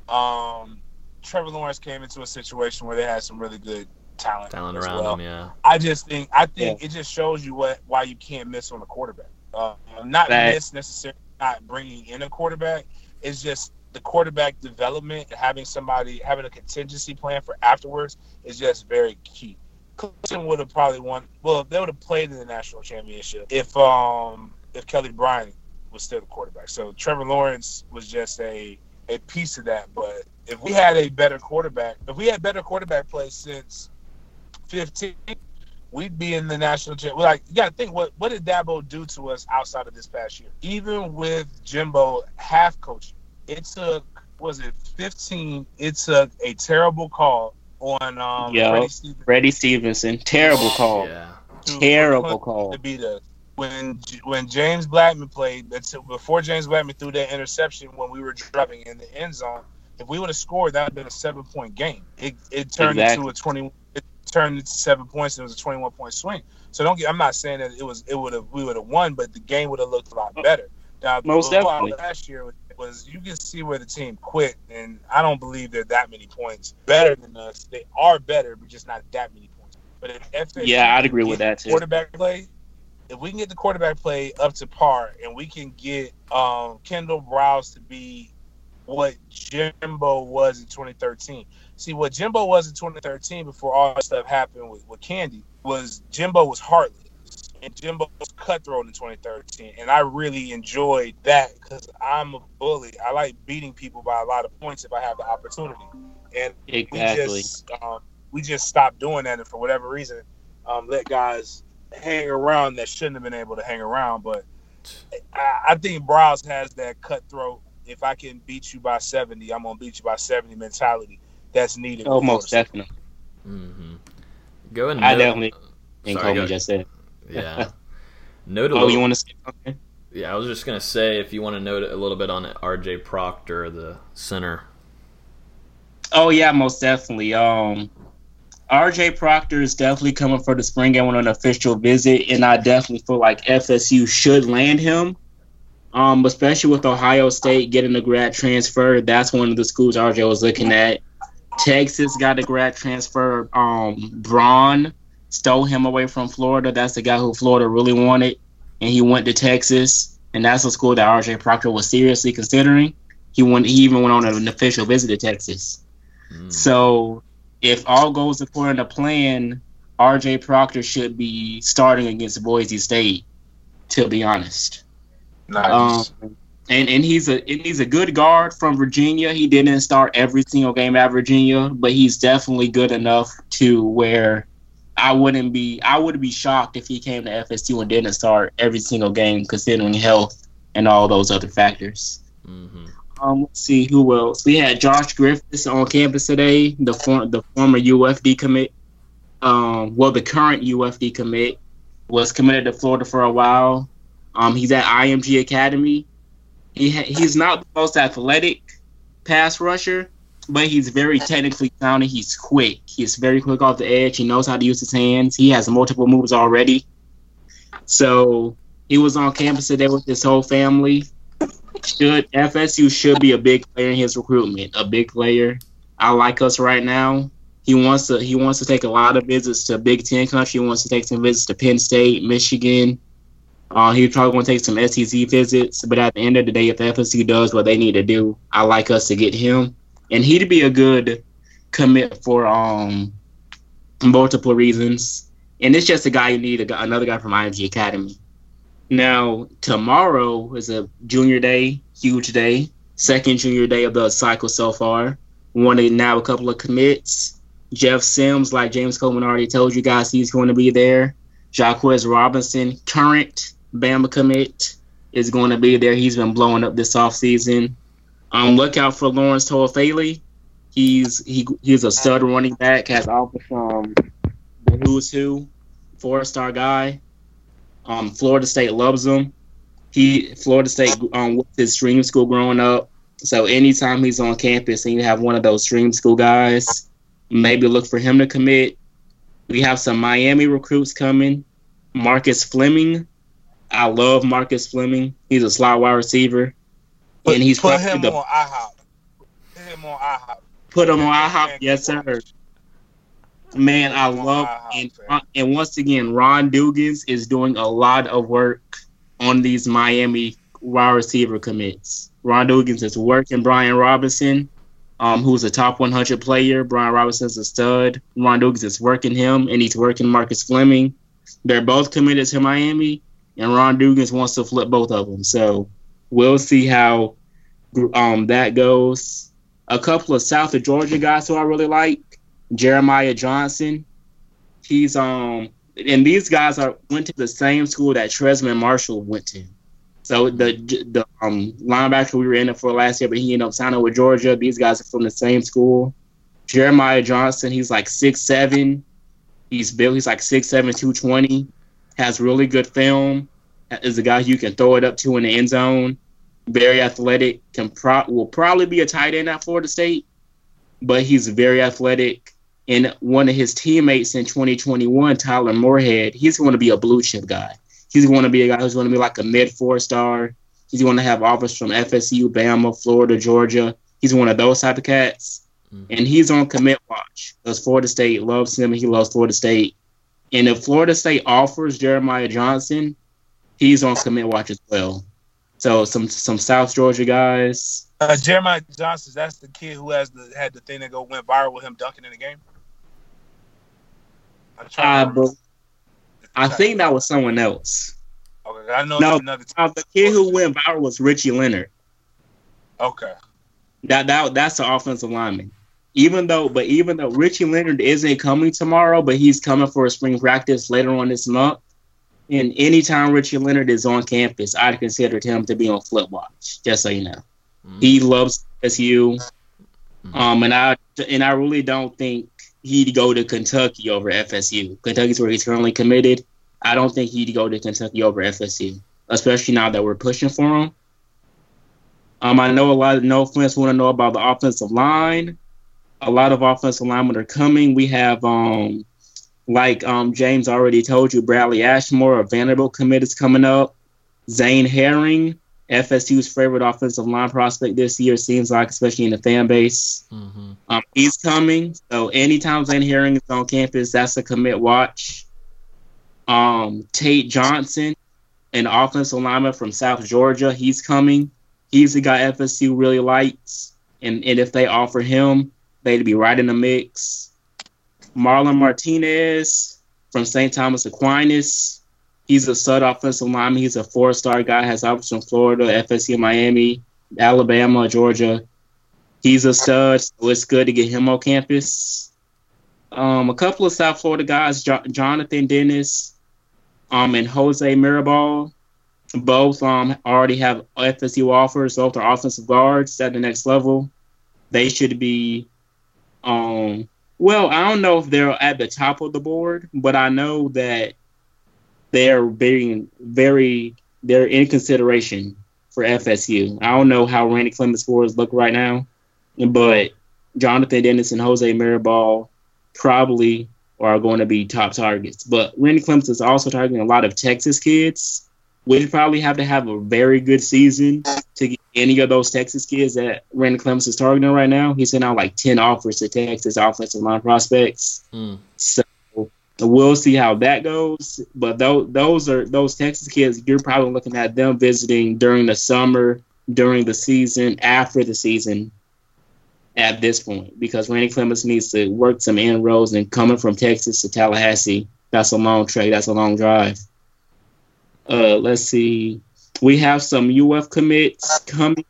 Um, Trevor Lawrence came into a situation where they had some really good talent, Talent around well. them, yeah. I just think I think it just shows you what why you can't miss on a quarterback. Uh, not Right. miss necessarily not bringing in a quarterback. It's just the quarterback development, having somebody having a contingency plan for afterwards is just very key. Clemson would have probably won. Well, they would have played in the national championship if um if Kelly Bryant was still the quarterback. So Trevor Lawrence was just a a piece of that. But if we had a better quarterback, if we had better quarterback play since 15, we'd be in the national championship. Like you got to think what what did Dabo do to us outside of this past year? Even with Jimbo half coaching, it took was it 15? It took a terrible call on um Yeah. Freddie Stevens Freddie Stevenson, terrible call, Yeah. to- terrible call. to beat us. When when James Blackman played, before James Blackman threw that interception when we were driving in the end zone. If we would have scored, that would have been a seven point game. It it turned Exactly. into a twenty. It turned into seven points. And it was a twenty one point swing. So don't get. I'm not saying that it was. It would have. We would have won, but the game would have looked a lot better. Now, Most definitely. Last year was you can see where the team quit, and I don't believe they're that many points better than us. They are better, but just not that many points. But if FSU Yeah, I'd agree with that, too. Quarterback play. If we can get the quarterback play up to par, and we can get um, Kendall Briles to be what Jimbo was in 2013. See, what Jimbo was in 2013 before all that stuff happened with, with Candy was Jimbo was heartless. And Jimbo was cutthroat in 2013. And I really enjoyed that because I'm a bully. I like beating people by a lot of points if I have the opportunity. And Exactly. we just um, we just stopped doing that, and for whatever reason, um, let guys hang around that shouldn't have been able to hang around. But I, I think Briles has that cutthroat. If I can beat you by seventy, I'm gonna beat you by seventy mentality. That's needed. Oh, in most Florida. definitely. hmm Go and I definitely think Sorry, Kobe just said. Yeah. Note a Oh, little. you want to say something? yeah, I was just gonna say if you want to note a little bit on R.J. Proctor, the center. Oh yeah, most definitely. Um, RJ Proctor is definitely coming for the spring game on an official visit, and I definitely feel like FSU should land him. Um, especially with Ohio State getting a grad transfer, that's one of the schools RJ was looking at. Texas got a grad transfer. Um, Braun stole him away from Florida. That's the guy who Florida really wanted, and he went to Texas, and that's a school that RJ Proctor was seriously considering. He went. He even went on an official visit to Texas. Mm. So if all goes according to plan, RJ Proctor should be starting against Boise State. To be honest, Nice. um, and and he's a and he's a good guard from Virginia. He didn't start every single game at Virginia, but he's definitely good enough to where I wouldn't be I would be shocked if he came to FSU and didn't start every single game, considering health and all those other factors. hmm Um, let's see who else. We had Josh Griffiths on campus today, the for, the former UFD commit. Um, well, the current UFD commit was committed to Florida for a while. Um, he's at IMG Academy. He ha- he's not the most athletic pass rusher, but he's very technically sound and he's quick. He's very quick off the edge. He knows how to use his hands. He has multiple moves already. So he was on campus today with his whole family. Should FSU should be a big player in his recruitment, a big player. I like us right now. He wants to he wants to take a lot of visits to Big Ten country. He wants to take some visits to Penn State, Michigan. Uh, he's probably going to take some SEC visits. But at the end of the day, if FSU does what they need to do, I like us to get him, and he'd be a good commit for um multiple reasons. And it's just a guy you need, a, another guy from IMG Academy. Now, tomorrow is a junior day, huge day, second junior day of the cycle so far. To now a couple of commits. Jeff Sims, like James Coleman already told you guys, he's going to be there. Jacquez Robinson, current Bama commit, is going to be there. He's been blowing up this offseason. Um, look out for Lawrence Toafili. He's he he's a stud running back. Has offer from the who's who, four star guy. Um, Florida State loves him. He Florida State um with his dream school growing up. So anytime he's on campus and you have one of those dream school guys, maybe look for him to commit. We have some Miami recruits coming. Marcus Fleming. I love Marcus Fleming. He's a slot wide receiver. Put, and he's put him the- on IHOP. Put him on IHOP. Put him on IHOP, yes sir. Man, I love and and once again, Ron Dugans is doing a lot of work on these Miami wide receiver commits. Ron Dugans is working Brian Robinson, um, who's a top 100 player. Brian Robinson's a stud. Ron Dugans is working him, and he's working Marcus Fleming. They're both committed to Miami, and Ron Dugans wants to flip both of them. So we'll see how um, that goes. A couple of South of Georgia guys who I really like. Jeremiah Johnson. He's um and these guys are went to the same school that Trezmen Marshall went to. So the the um linebacker we were in it for last year, but he ended up signing with Georgia. These guys are from the same school. Jeremiah Johnson, he's like six seven. He's built. He's like six seven, two twenty. Has really good film. Is a guy you can throw it up to in the end zone. Very athletic. Can pro- will probably be a tight end at Florida State, but he's very athletic. And one of his teammates in 2021, Tyler Moorhead, he's going to be a blue chip guy. He's going to be a guy who's going to be like a mid four star. He's going to have offers from FSU, Bama, Florida, Georgia. He's one of those type of cats. Mm. And he's on commit watch because Florida State loves him and he loves Florida State. And if Florida State offers Jeremiah Johnson, he's on commit watch as well. So some some South Georgia guys. Uh, Jeremiah Johnson, that's the kid who has the had the thing that go went viral with him dunking in the game. I, be- I think that was someone else. Okay, I know No, another. uh, the kid who went viral was Richie Leonard. Okay. That that that's the offensive lineman. Even though, but even though Richie Leonard isn't coming tomorrow, but he's coming for a spring practice later on this month. And anytime Richie Leonard is on campus, I'd consider him to be on flip watch. Just so you know, he loves SU. Um, and I and I really don't think he'd go to Kentucky over FSU. Kentucky's where he's currently committed. I don't think he'd go to Kentucky over FSU, especially now that we're pushing for him. Um, I know a lot of Nole fans want to know about the offensive line. A lot of offensive linemen are coming. We have, um, like um, James already told you, Bradley Ashmore of Vanderbilt commit is coming up. Zane Herring, FSU's favorite offensive line prospect this year, seems like, especially in the fan base. Um, he's coming. So anytime Zane Herring is on campus, that's a commit watch. Um, Tate Johnson, an offensive lineman from South Georgia, he's coming. He's the guy FSU really likes. And, and if they offer him, they'd be right in the mix. Marlon Martinez from St. Thomas Aquinas. He's a stud offensive lineman. He's a four star guy, has offers from Florida, FSU, Miami, Alabama, Georgia. He's a stud, so it's good to get him on campus. Um, a couple of South Florida guys, jo- Jonathan Dennis um, and Jose Mirabal, both um, already have FSU offers. Both are offensive guards at the next level. They should be, um, well, I don't know if they're at the top of the board, but I know that they're being very, they're in consideration for FSU. I don't know how Randy Clements scores look right now, but Jonathan Dennis and Jose Mirabal probably are going to be top targets. But Randy Clements is also targeting a lot of Texas kids. We probably have to have a very good season to get any of those Texas kids that Randy Clements is targeting right now. He sent out like 10 offers to Texas offensive line prospects. Hmm. So we'll see how that goes. But those, those are those Texas kids, you're probably looking at them visiting during the summer, during the season, after the season at this point because Randy Clements needs to work some inroads and coming from Texas to Tallahassee, that's a long trek, that's a long drive. Uh, let's see. We have some UF commits coming.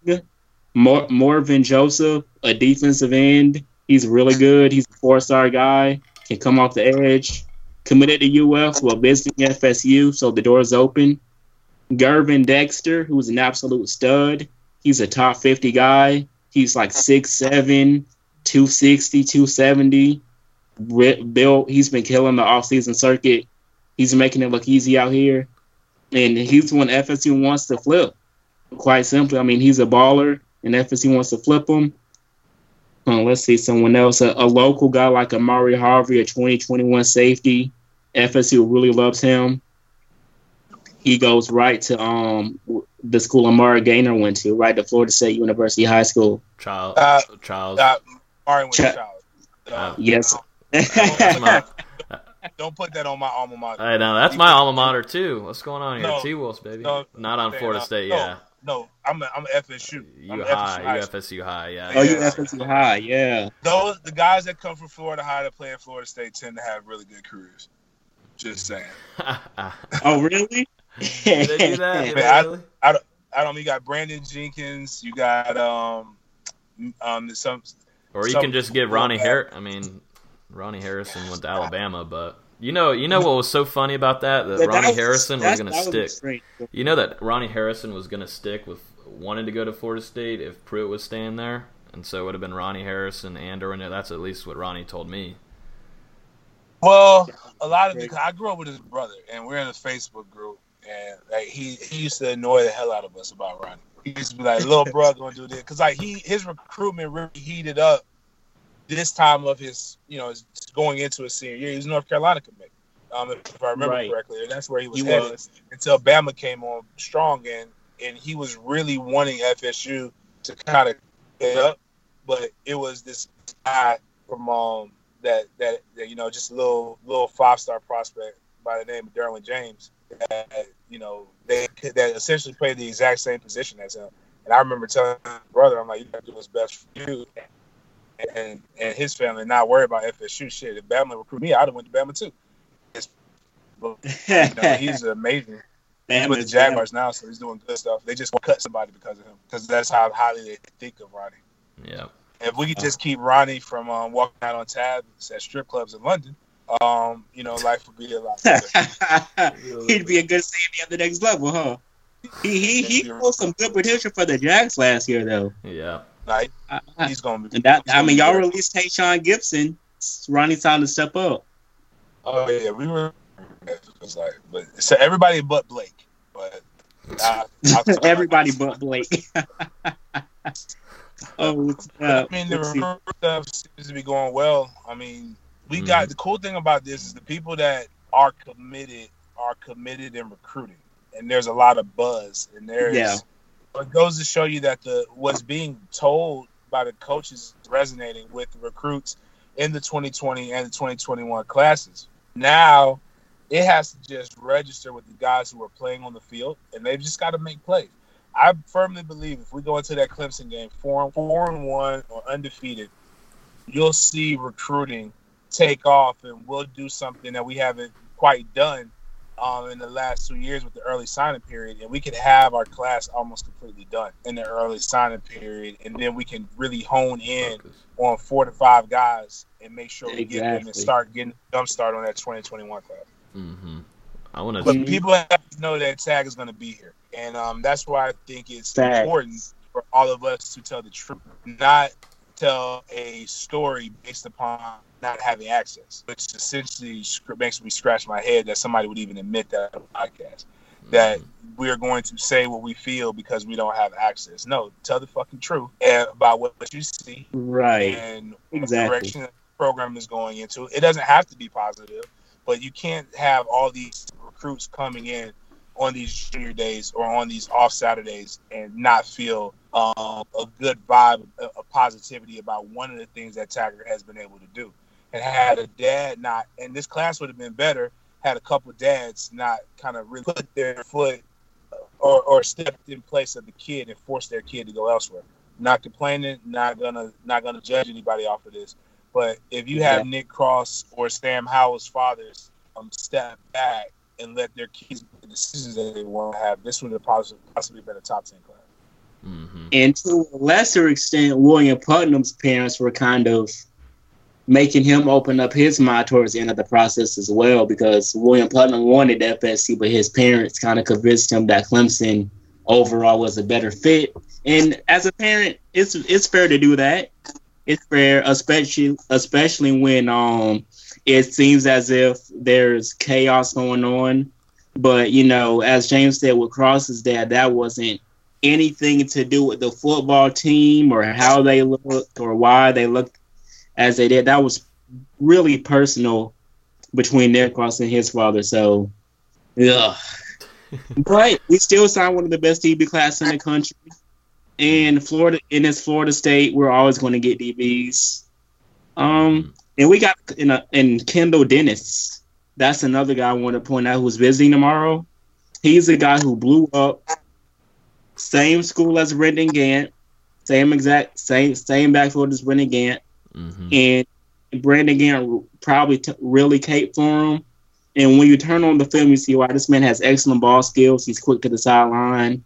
Mor- Morvin Joseph, a defensive end. He's really good. He's a four star guy. Can come off the edge. Committed to UF while visiting FSU, so the door's open. Gervin Dexter, who's an absolute stud. He's a top 50 guy. He's like 6'7, 260, 270. Ri- Bill, he's been killing the offseason circuit. He's making it look easy out here. And he's the one FSU wants to flip. Quite simply. I mean, he's a baller, and FSU wants to flip him. Uh, let's see someone else. A, a local guy like Amari Harvey, a 2021 safety. FSU really loves him. He goes right to um the school Amari Gaynor went to, right to Florida State University High School. Child, Uh, Charles. Uh, Martin with Check. child. Uh, Yes. That's my, Don't put that on my alma mater. hey, now that's my alma mater too. What's going on here? No, T Wolves, baby. no, Not on man, Florida no, State, no, yeah. No, I'm a, I'm a FSU. I'm You a high, you school. FSU high, yeah. oh, you Yeah. FSU High, yeah. Those the guys that come from Florida High that play in Florida State tend to have really good careers. Just saying. Oh, really? They do that? Did Man, they I- really? I don't. You got Brandon Jenkins. You got um um some. Or you some- can just give Ronnie Harris. I mean, Ronnie Harrison went to Alabama, but you know, you know what was so funny about that? That But Ronnie was- Harrison was that- going to stick. strange. You know that Ronnie Harrison was going to stick with wanted to go to Florida State if Pruitt was staying there, and so it would have been Ronnie Harrison and or that's at least what Ronnie told me. Well, a lot of the I grew up with his brother, and we're in a Facebook group, and like he he used to annoy the hell out of us about Ronnie. He used to be like, "Little bro, gonna do this," because like he his recruitment really heated up this time of his you know his going into his senior year. He was North Carolina commit, um, if I remember Right. correctly, and that's where he was He headed was. until Bama came on strong, and and he was really wanting FSU to kind of get up, but it was this guy from um that that, that you know just a little little five star prospect by the name of Derwin James that you know they that essentially played the exact same position as him. And I remember telling my brother, I'm like, you gotta do what's best for you and and his family, not worry about FSU shit. If Bama recruit me, I'd have went to Bama too. It's- you know, he's amazing. He's Bama with the is Jaguars now, so he's doing good stuff. They just want to cut somebody because of him, because that's how highly they think of Ronnie. Yeah. If we could just keep Ronnie from um, walking out on tabs at strip clubs in London, um, you know, life would be a lot better. He'd be a good safety at the next level, huh? He he he showed some good potential for the Jags last year, though. Yeah. Like, Uh, he's gonna be. that I mean, y'all released Tashaun Gipson. Ronnie's time to step up. Oh yeah, we were. It was like, but so everybody but Blake, but I, I'll- Everybody but Blake. oh? I mean, the recruit stuff seems to be going well. I mean, we got the cool thing about this is the people that are committed are committed in recruiting, and there's a lot of buzz, and there's Yeah. It goes to show you that the what's being told by the coaches resonating with recruits in the 2020 and the 2021 classes. Now it has to just register with the guys who are playing on the field, and they've just got to make plays. I firmly believe if we go into that Clemson game four four and one or undefeated, you'll see recruiting take off, and we'll do something that we haven't quite done um, in the last two years with the early signing period, and we could have our class almost completely done in the early signing period, and then we can really hone in on four to five guys and make sure we get them and start getting a jump start on that 2021 class. Mm-hmm. I want to. But people have to know that tag is going to be here, and um, that's why I think it's Facts. important for all of us to tell the truth, not tell a story based upon not having access, which essentially sc- makes me scratch my head that somebody would even admit that on a podcast. that we're going to say what we feel because we don't have access. No, tell the fucking truth eh, about what you see Right. and Exactly. what direction the program is going into. It doesn't have to be positive, but you can't have all these recruits coming in on these junior days or on these off Saturdays and not feel um, a good vibe, a, a positivity about one of the things that Tiger has been able to do. And had a dad not, and this class would have been better had a couple dads not kind of really put their foot or, or stepped in place of the kid and forced their kid to go elsewhere. Not complaining, not gonna not gonna judge anybody off of this. But if you have Nick Cross or Sam Howell's fathers um, step back and let their kids make the decisions that they want to have, this would have possibly, possibly been a top ten class. Mm-hmm. And to a lesser extent, William Putnam's parents were kind of making him open up his mind towards the end of the process as well, because William Putnam wanted FSC, but his parents kind of convinced him that Clemson overall was a better fit. And as a parent, it's it's fair to do that. It's fair, especially especially when um it seems as if there's chaos going on. But you know, as James said with Cross's dad, that wasn't anything to do with the football team or how they looked or why they looked as they did. That was really personal between Nick Cross and his father. So, yeah. but we still signed one of the best DB classes in the country. And Florida, in this Florida State, we're always going to get DBs. Um, and we got in a, and Kendall Dennis. That's another guy I want to point out who's visiting tomorrow. He's a guy who blew up. Same school as Brendan Gant. Same exact same same backfield as Brendan Gant. Mm-hmm. And Brendan Gant probably t- really caped for him. And when you turn on the film, you see why this man has excellent ball skills. He's quick to the sideline.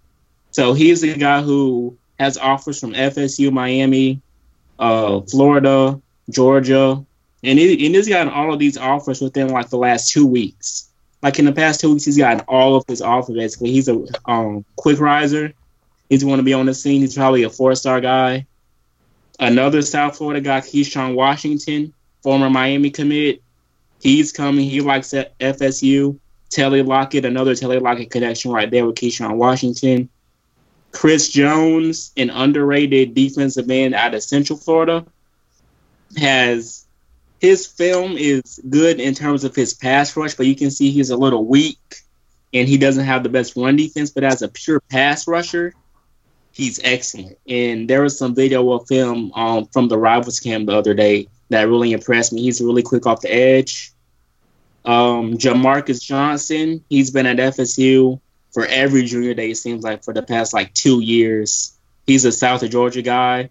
So he's the guy who has offers from FSU, Miami, uh, Florida, Georgia, and, he, and he's gotten all of these offers within like the last two weeks. Like in the past two weeks, he's gotten all of his offers. Basically, he's a um, quick riser. He's going to be on the scene. He's probably a four star guy. Another South Florida guy, Keyshawn Washington, former Miami commit. He's coming. He likes FSU. Telly Lockette, another Telly Lockette connection right there with Keyshawn Washington. Chris Jones, an underrated defensive end out of Central Florida, has his film is good in terms of his pass rush, but you can see he's a little weak and he doesn't have the best run defense. But as a pure pass rusher, he's excellent. And there was some video of him um, from the Rivals camp the other day that really impressed me. He's really quick off the edge. Um, Jamarcus Johnson, he's been at FSU for every junior day, it seems like, for the past like two years. He's a South of Georgia guy.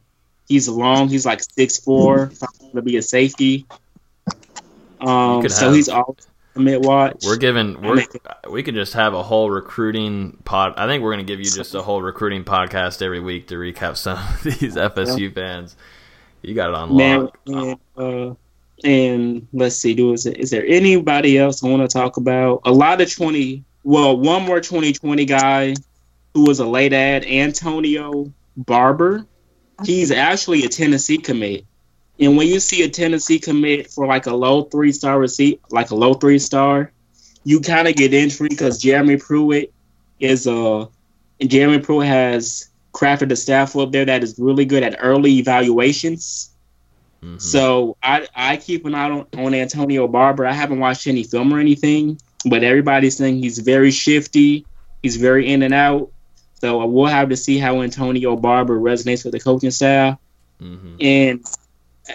He's long. He's like six 6'4", to be a safety. Um, so have- he's always mid watch. We're giving we're we could just have a whole recruiting pod. I think we're gonna give you just a whole recruiting podcast every week to recap some of these FSU fans. You got it on Man, lock. and, uh, and let's see, do is, is there anybody else I want to talk about? A lot of twenty. Well, one more twenty twenty guy who was a late ad, Antonio Barber. He's actually a Tennessee commit. And when you see a Tennessee commit for like a low three star receipt, like a low three star, you kind of get intrigued because Jeremy Pruitt is a and Jeremy Pruitt has crafted a staff up there that is really good at early evaluations. Mm-hmm. So I I keep an eye on, on Antonio Barber. I haven't watched any film or anything, but everybody's saying he's very shifty. He's very in and out. So we'll have to see how Antonio Barber resonates with the coaching staff. Mm-hmm. And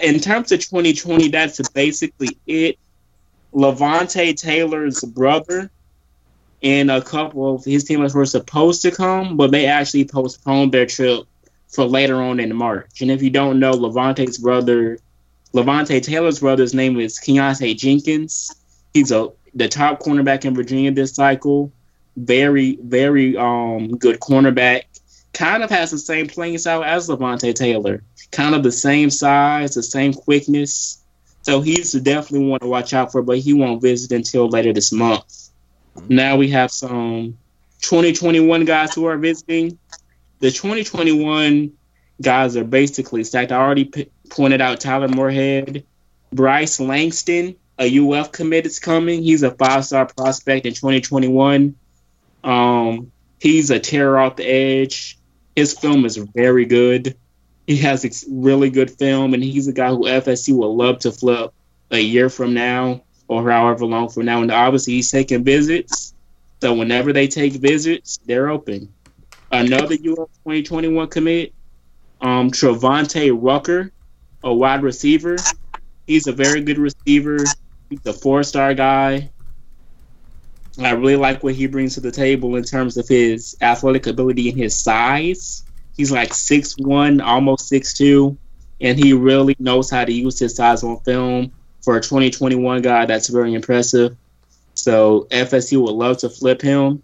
in terms of 2020, that's basically it. Levonta Taylor's brother and a couple of his teammates were supposed to come, but they actually postponed their trip for later on in March. And if you don't know, Levonta's brother, Levonta Taylor's brother's name is Keontae Jenkins. He's a the top cornerback in Virginia this cycle. Very, very um good cornerback. Kind of has the same playing style as Levonta Taylor. Kind of the same size, the same quickness. So he's definitely one to watch out for, but he won't visit until later this month. Now we have some 2021 guys who are visiting. The 2021 guys are basically stacked. I already p- pointed out Tyler Moorhead, Bryce Langston, a UF commit is coming. He's a five star prospect in 2021. Um, he's a terror off the edge. His film is very good. He has ex- really good film, and he's a guy who FSU will love to flip a year from now or however long from now. And obviously, he's taking visits. So whenever they take visits, they're open. Another UF 2021 commit, um, Travante Rucker, a wide receiver. He's a very good receiver. He's a four-star guy. I really like what he brings to the table in terms of his athletic ability and his size. He's like six one, almost six two, and he really knows how to use his size on film. For a 2021 guy, that's very impressive. So FSU would love to flip him.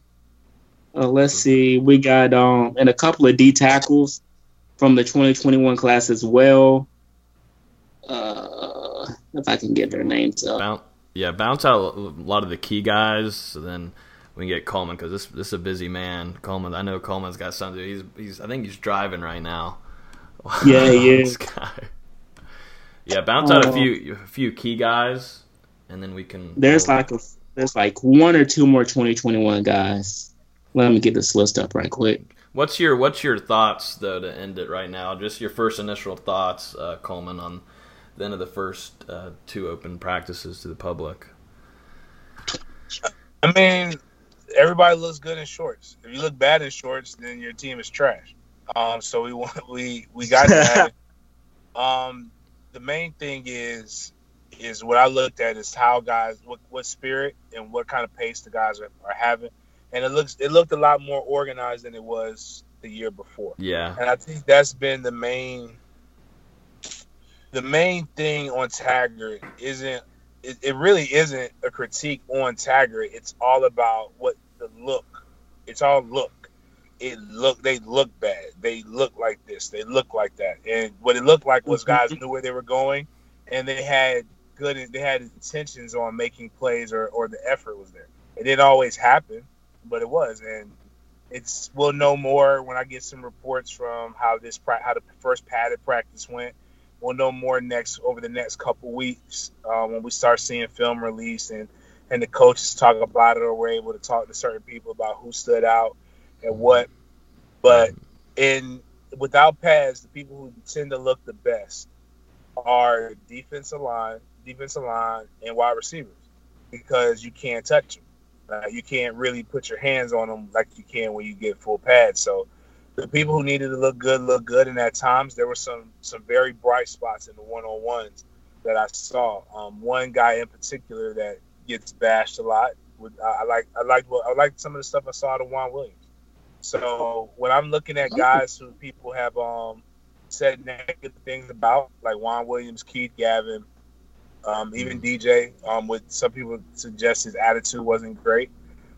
Uh, let's see, we got um and a couple of D tackles from the 2021 class as well. Uh, if I can get their names up. Yeah, bounce out a lot of the key guys. So then we can get Coleman because this this is a busy man. Coleman, I know Coleman's got something. To do. He's he's I think he's driving right now. Yeah. This guy. Yeah, bounce out a Uh, few a few key guys, and then we can. There's like a there's like one or two more 2021 guys. Let me get this list up right quick. What's your What's your thoughts though to end it right now? Just your first initial thoughts, uh, Coleman, on the end of the first uh, two open practices to the public. I mean, everybody looks good in shorts. If you look bad in shorts, then your team is trash. Um, so we want we we got that. um, the main thing is is what I looked at is how guys what what spirit and what kind of pace the guys are, are having, and it looks it looked a lot more organized than it was the year before. Yeah, And I think that's been the main the main thing on Taggart isn't it, it really isn't a critique on Taggart. It's all about what the look. It's all look. It look they look bad. They look like this. They look like that. And what it looked like was guys mm-hmm. knew where they were going and they had good they had intentions on making plays or, or the effort was there. It didn't always happen, but it was and it's we'll know more when I get some reports from how this how the first padded practice went. We'll know more next over the next couple weeks uh, when we start seeing film release and and the coaches talk about it or we're able to talk to certain people about who stood out and what. But in without pads, the people who tend to look the best are defensive line, defensive line, and wide receivers because you can't touch them. Uh, you can't really put your hands on them like you can when you get full pads. So the people who needed to look good look good, and at times there were some some very bright spots in the one on ones that I saw. Um, one guy in particular that gets bashed a lot. I, like I like I like some of the stuff I saw to Juan Williams. So when I'm looking at guys who people have um, said negative things about, like Juan Williams, Keith Gavin, um, even DJ, um, with some people suggest his attitude wasn't great.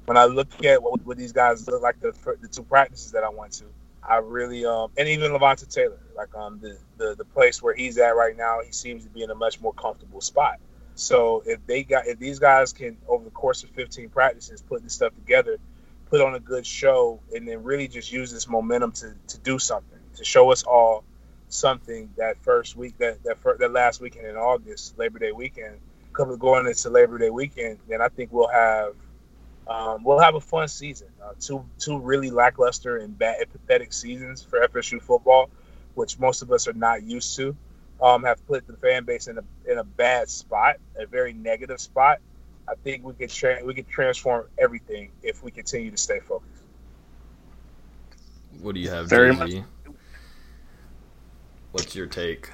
When I look at what, what these guys look like the, the two practices that I went to, I really um, and even Levonta Taylor, like um the, the the place where he's at right now, he seems to be in a much more comfortable spot. So if they got if these guys can over the course of 15 practices put this stuff together, put on a good show, and then really just use this momentum to to do something to show us all something that first week that that fir- that last weekend in August, Labor Day weekend, coming going into Labor Day weekend, then I think we'll have um, we'll have a fun season. Uh, two two really lackluster and bad and pathetic seasons for FSU football, which most of us are not used to. Um, have put the fan base in a in a bad spot, a very negative spot. I think we could tra- we could transform everything if we continue to stay focused. What do you have, Very Jay-Z? What's your take?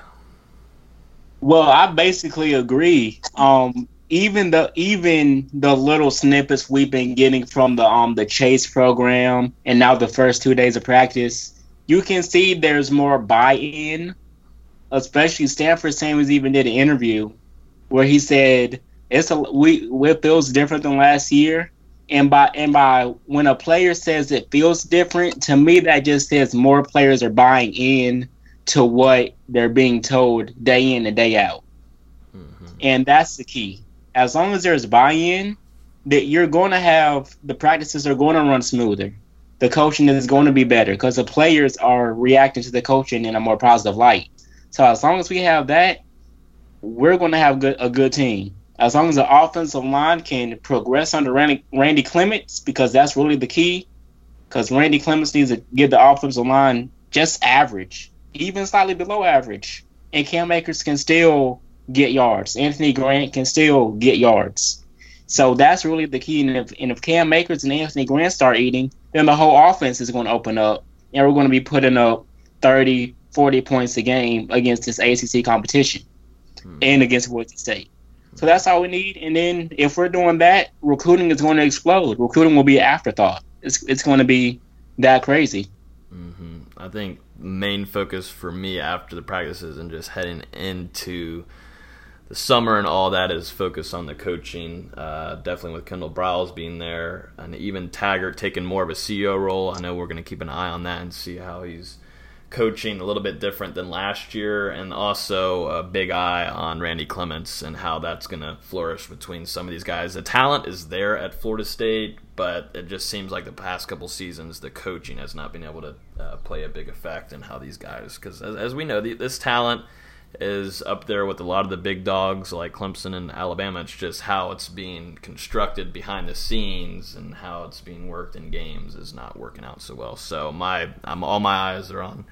Well, I basically agree. Um, even the even the little snippets we've been getting from the um the chase program and now the first two days of practice, you can see there's more buy-in. Especially Stanford Samuels even did an interview where he said it's a we it feels different than last year. And by and by when a player says it feels different, to me that just says more players are buying in to what they're being told day in and day out. And that's the key. As long as there's buy-in, that you're going to have the practices are going to run smoother. The coaching is going to be better because the players are reacting to the coaching in a more positive light. So as long as we have that, we're going to have good, a good team. as long as the offensive line can progress under Randy, Randy Clements, because that's really the key. Because Randy Clements needs to get the offensive line just average, even slightly below average, and Cam Akers can still get yards. Anthony Grant can still get yards. So that's really the key. And if, and if Cam Akers and Anthony Grant start eating, then the whole offense is going to open up, and we're going to be putting up 30, 40 points a game against this ACC competition Hmm. and against Boise State. So that's all we need. And then if we're doing that, recruiting is going to explode. Recruiting will be an afterthought. It's it's going to be that crazy. hmm I think main focus for me after the practices and just heading into the summer and all that is focus on the coaching. Uh, definitely with Kendall Briles being there and even Taggart taking more of a CEO role. I know we're going to keep an eye on that and see how he's coaching a little bit different than last year, and also a big eye on Randy Clements and how that's going to flourish between some of these guys. The talent is there at Florida State, but it just seems like the past couple seasons, the coaching has not been able to uh, play a big effect in how these guys, because as, as we know, the, this talent is up there with a lot of the big dogs like Clemson and Alabama. It's just how it's being constructed behind the scenes and how it's being worked in games is not working out so well. So my, I'm all my eyes are on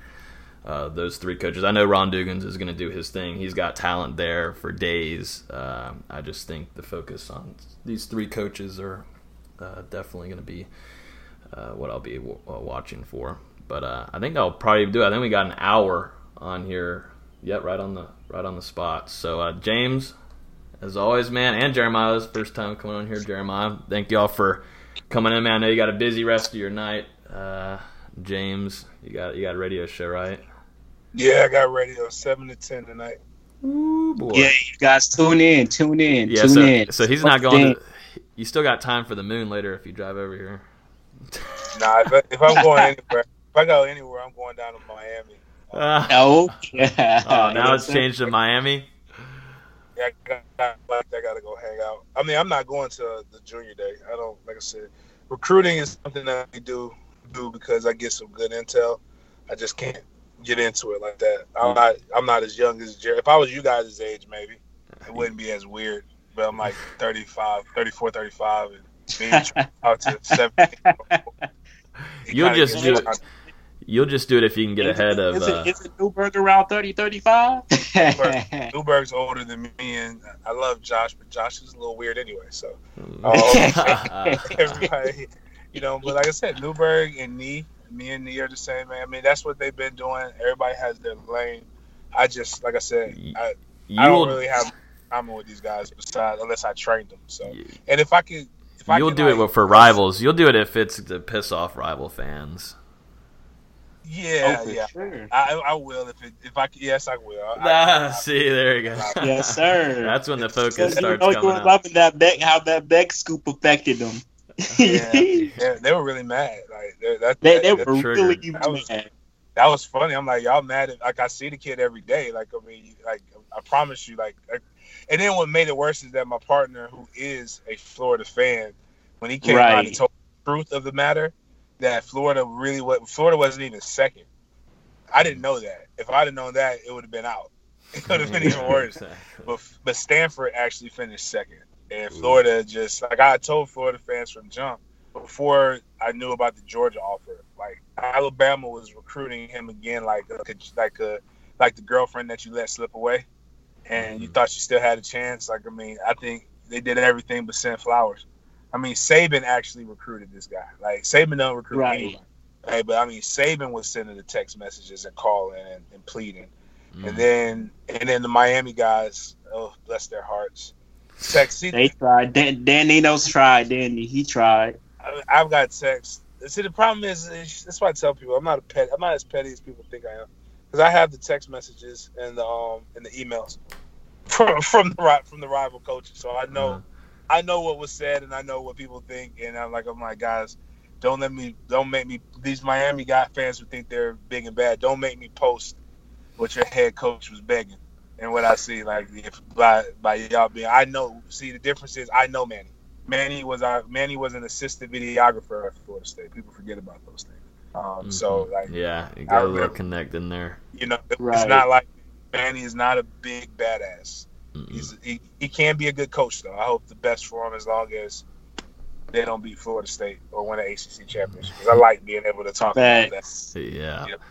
uh, those three coaches. I know Ron Dugans is going to do his thing. He's got talent there for days. Uh, I just think the focus on these three coaches are uh, definitely going to be uh, what I'll be w- uh, watching for. But uh, I think I'll probably do. it. I think we got an hour on here. Yep, right on the right on the spot. So uh, James, as always, man, and Jeremiah, this is the first time coming on here. Jeremiah, thank y'all for coming in, man. I know you got a busy rest of your night. Uh, James, you got you got a radio show, right? Yeah, I got radio seven to ten tonight. Ooh, boy. Yeah, you guys tune in, tune in, Yeah, tune so, in. so he's not going to. You still got time for the moon later if you drive over here. Nah, if, I, if I'm going anywhere, if I go anywhere, I'm going down to Miami. Ah. Oh, yeah. oh, now it's changed to Miami. Yeah, I got, I got to go hang out. I mean, I'm not going to the junior day. I don't, like I said, recruiting is something that I do do because I get some good intel. I just can't get into it like that. I'm not, I'm not as young as Jerry. If I was you guys' age, maybe it wouldn't be as weird. But I'm like 35, 34, 35, and being out to 17. You'll just do it. You'll just do it if you can get ahead of. Is Uh, it, is it Newberg around 30, 35? Newberg's older than me, and I love Josh, but Josh is a little weird anyway. So uh, everybody, you know, but like I said, Newberg and Nee, me and Nee are the same, man. I mean, that's what they've been doing. Everybody has their lane. I just, like I said, I, I don't you'll really have common with these guys besides unless I trained them. So, and if I could, if I you'll could, do it for rivals. You'll do it if it's to piss off rival fans. Yeah, Oh, for yeah, sure. I, I will if it, if I, c- yes, I will. I, Ah, see, there you go. Yes, sir. That's when the focus you starts know coming up. loving that Beck, how that Beck scoop affected them. yeah, yeah, they were really mad. Like they're- that, they, that, they that- were triggered. really That was- mad. that was funny. I'm like, y'all mad at like I see the kid every day. Like I mean, like I promise you, like, like and then what made it worse is that my partner, who is a Florida fan, when he came out Right. and told the truth of the matter, that Florida really was Florida wasn't even second. I didn't know that. If I'd have known that, it would have been out. It would have been even worse. Exactly. But but Stanford actually finished second, and Florida just like I told Florida fans from jump before I knew about the Georgia offer. Like Alabama was recruiting him again, like a, like a like the girlfriend that you let slip away, and you mm-hmm. thought you still had a chance. Like I mean, I think they did everything but send flowers. I mean, Saban actually recruited this guy. Like Saban don't recruit Right. anybody. Hey, but I mean, Saban was sending the text messages and calling and, and pleading. Mm. And then and then the Miami guys, oh bless their hearts. Text, They tried. Dan, Dan Nino's tried, didn't he? Tried. I- I've got text. See, the problem is, is that's why I tell people I'm not a pet. I'm not as petty as people think I am, because I have the text messages and the um and the emails from from the from the rival coaches, so I know Uh-huh. I know what was said and I know what people think, and I'm like, oh my like, guys, don't let me, don't make me. These Miami guy fans who think they're big and bad, don't make me post what your head coach was begging and what I see. Like if by by y'all being, I know. See, the difference is I know Manny. Manny was our Manny was an assistant videographer at Florida State. People forget about those things. Um, So like Mm-hmm. yeah, you got a little remember- connect in there. you know, it's Right. not like Manny is not a big badass. He's he, he can be a good coach though. I hope the best for him as long as they don't beat Florida State or win an ACC championship. 'Cause I like being able to talk about that. Yeah. Yep.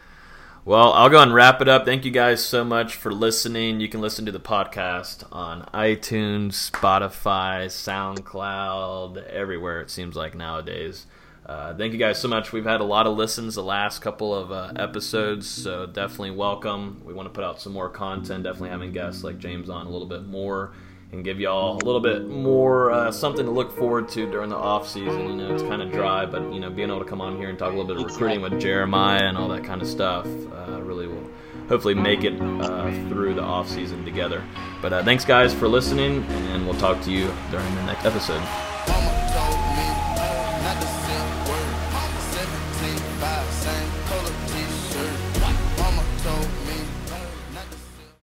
Well, I'll go and wrap it up. Thank you guys so much for listening. You can listen to the podcast on iTunes, Spotify, SoundCloud, everywhere it seems like nowadays. Uh, thank you guys so much. We've had a lot of listens the last couple of uh, episodes, so definitely welcome. We want to put out some more content, definitely having guests like James on a little bit more and give y'all a little bit more uh, something to look forward to during the off season. You know, it's kind of dry, but you know, being able to come on here and talk a little bit of recruiting with Jeremiah and all that kind of stuff uh, really will hopefully make it uh, through the off season together. But uh, thanks guys for listening, and we'll talk to you during the next episode.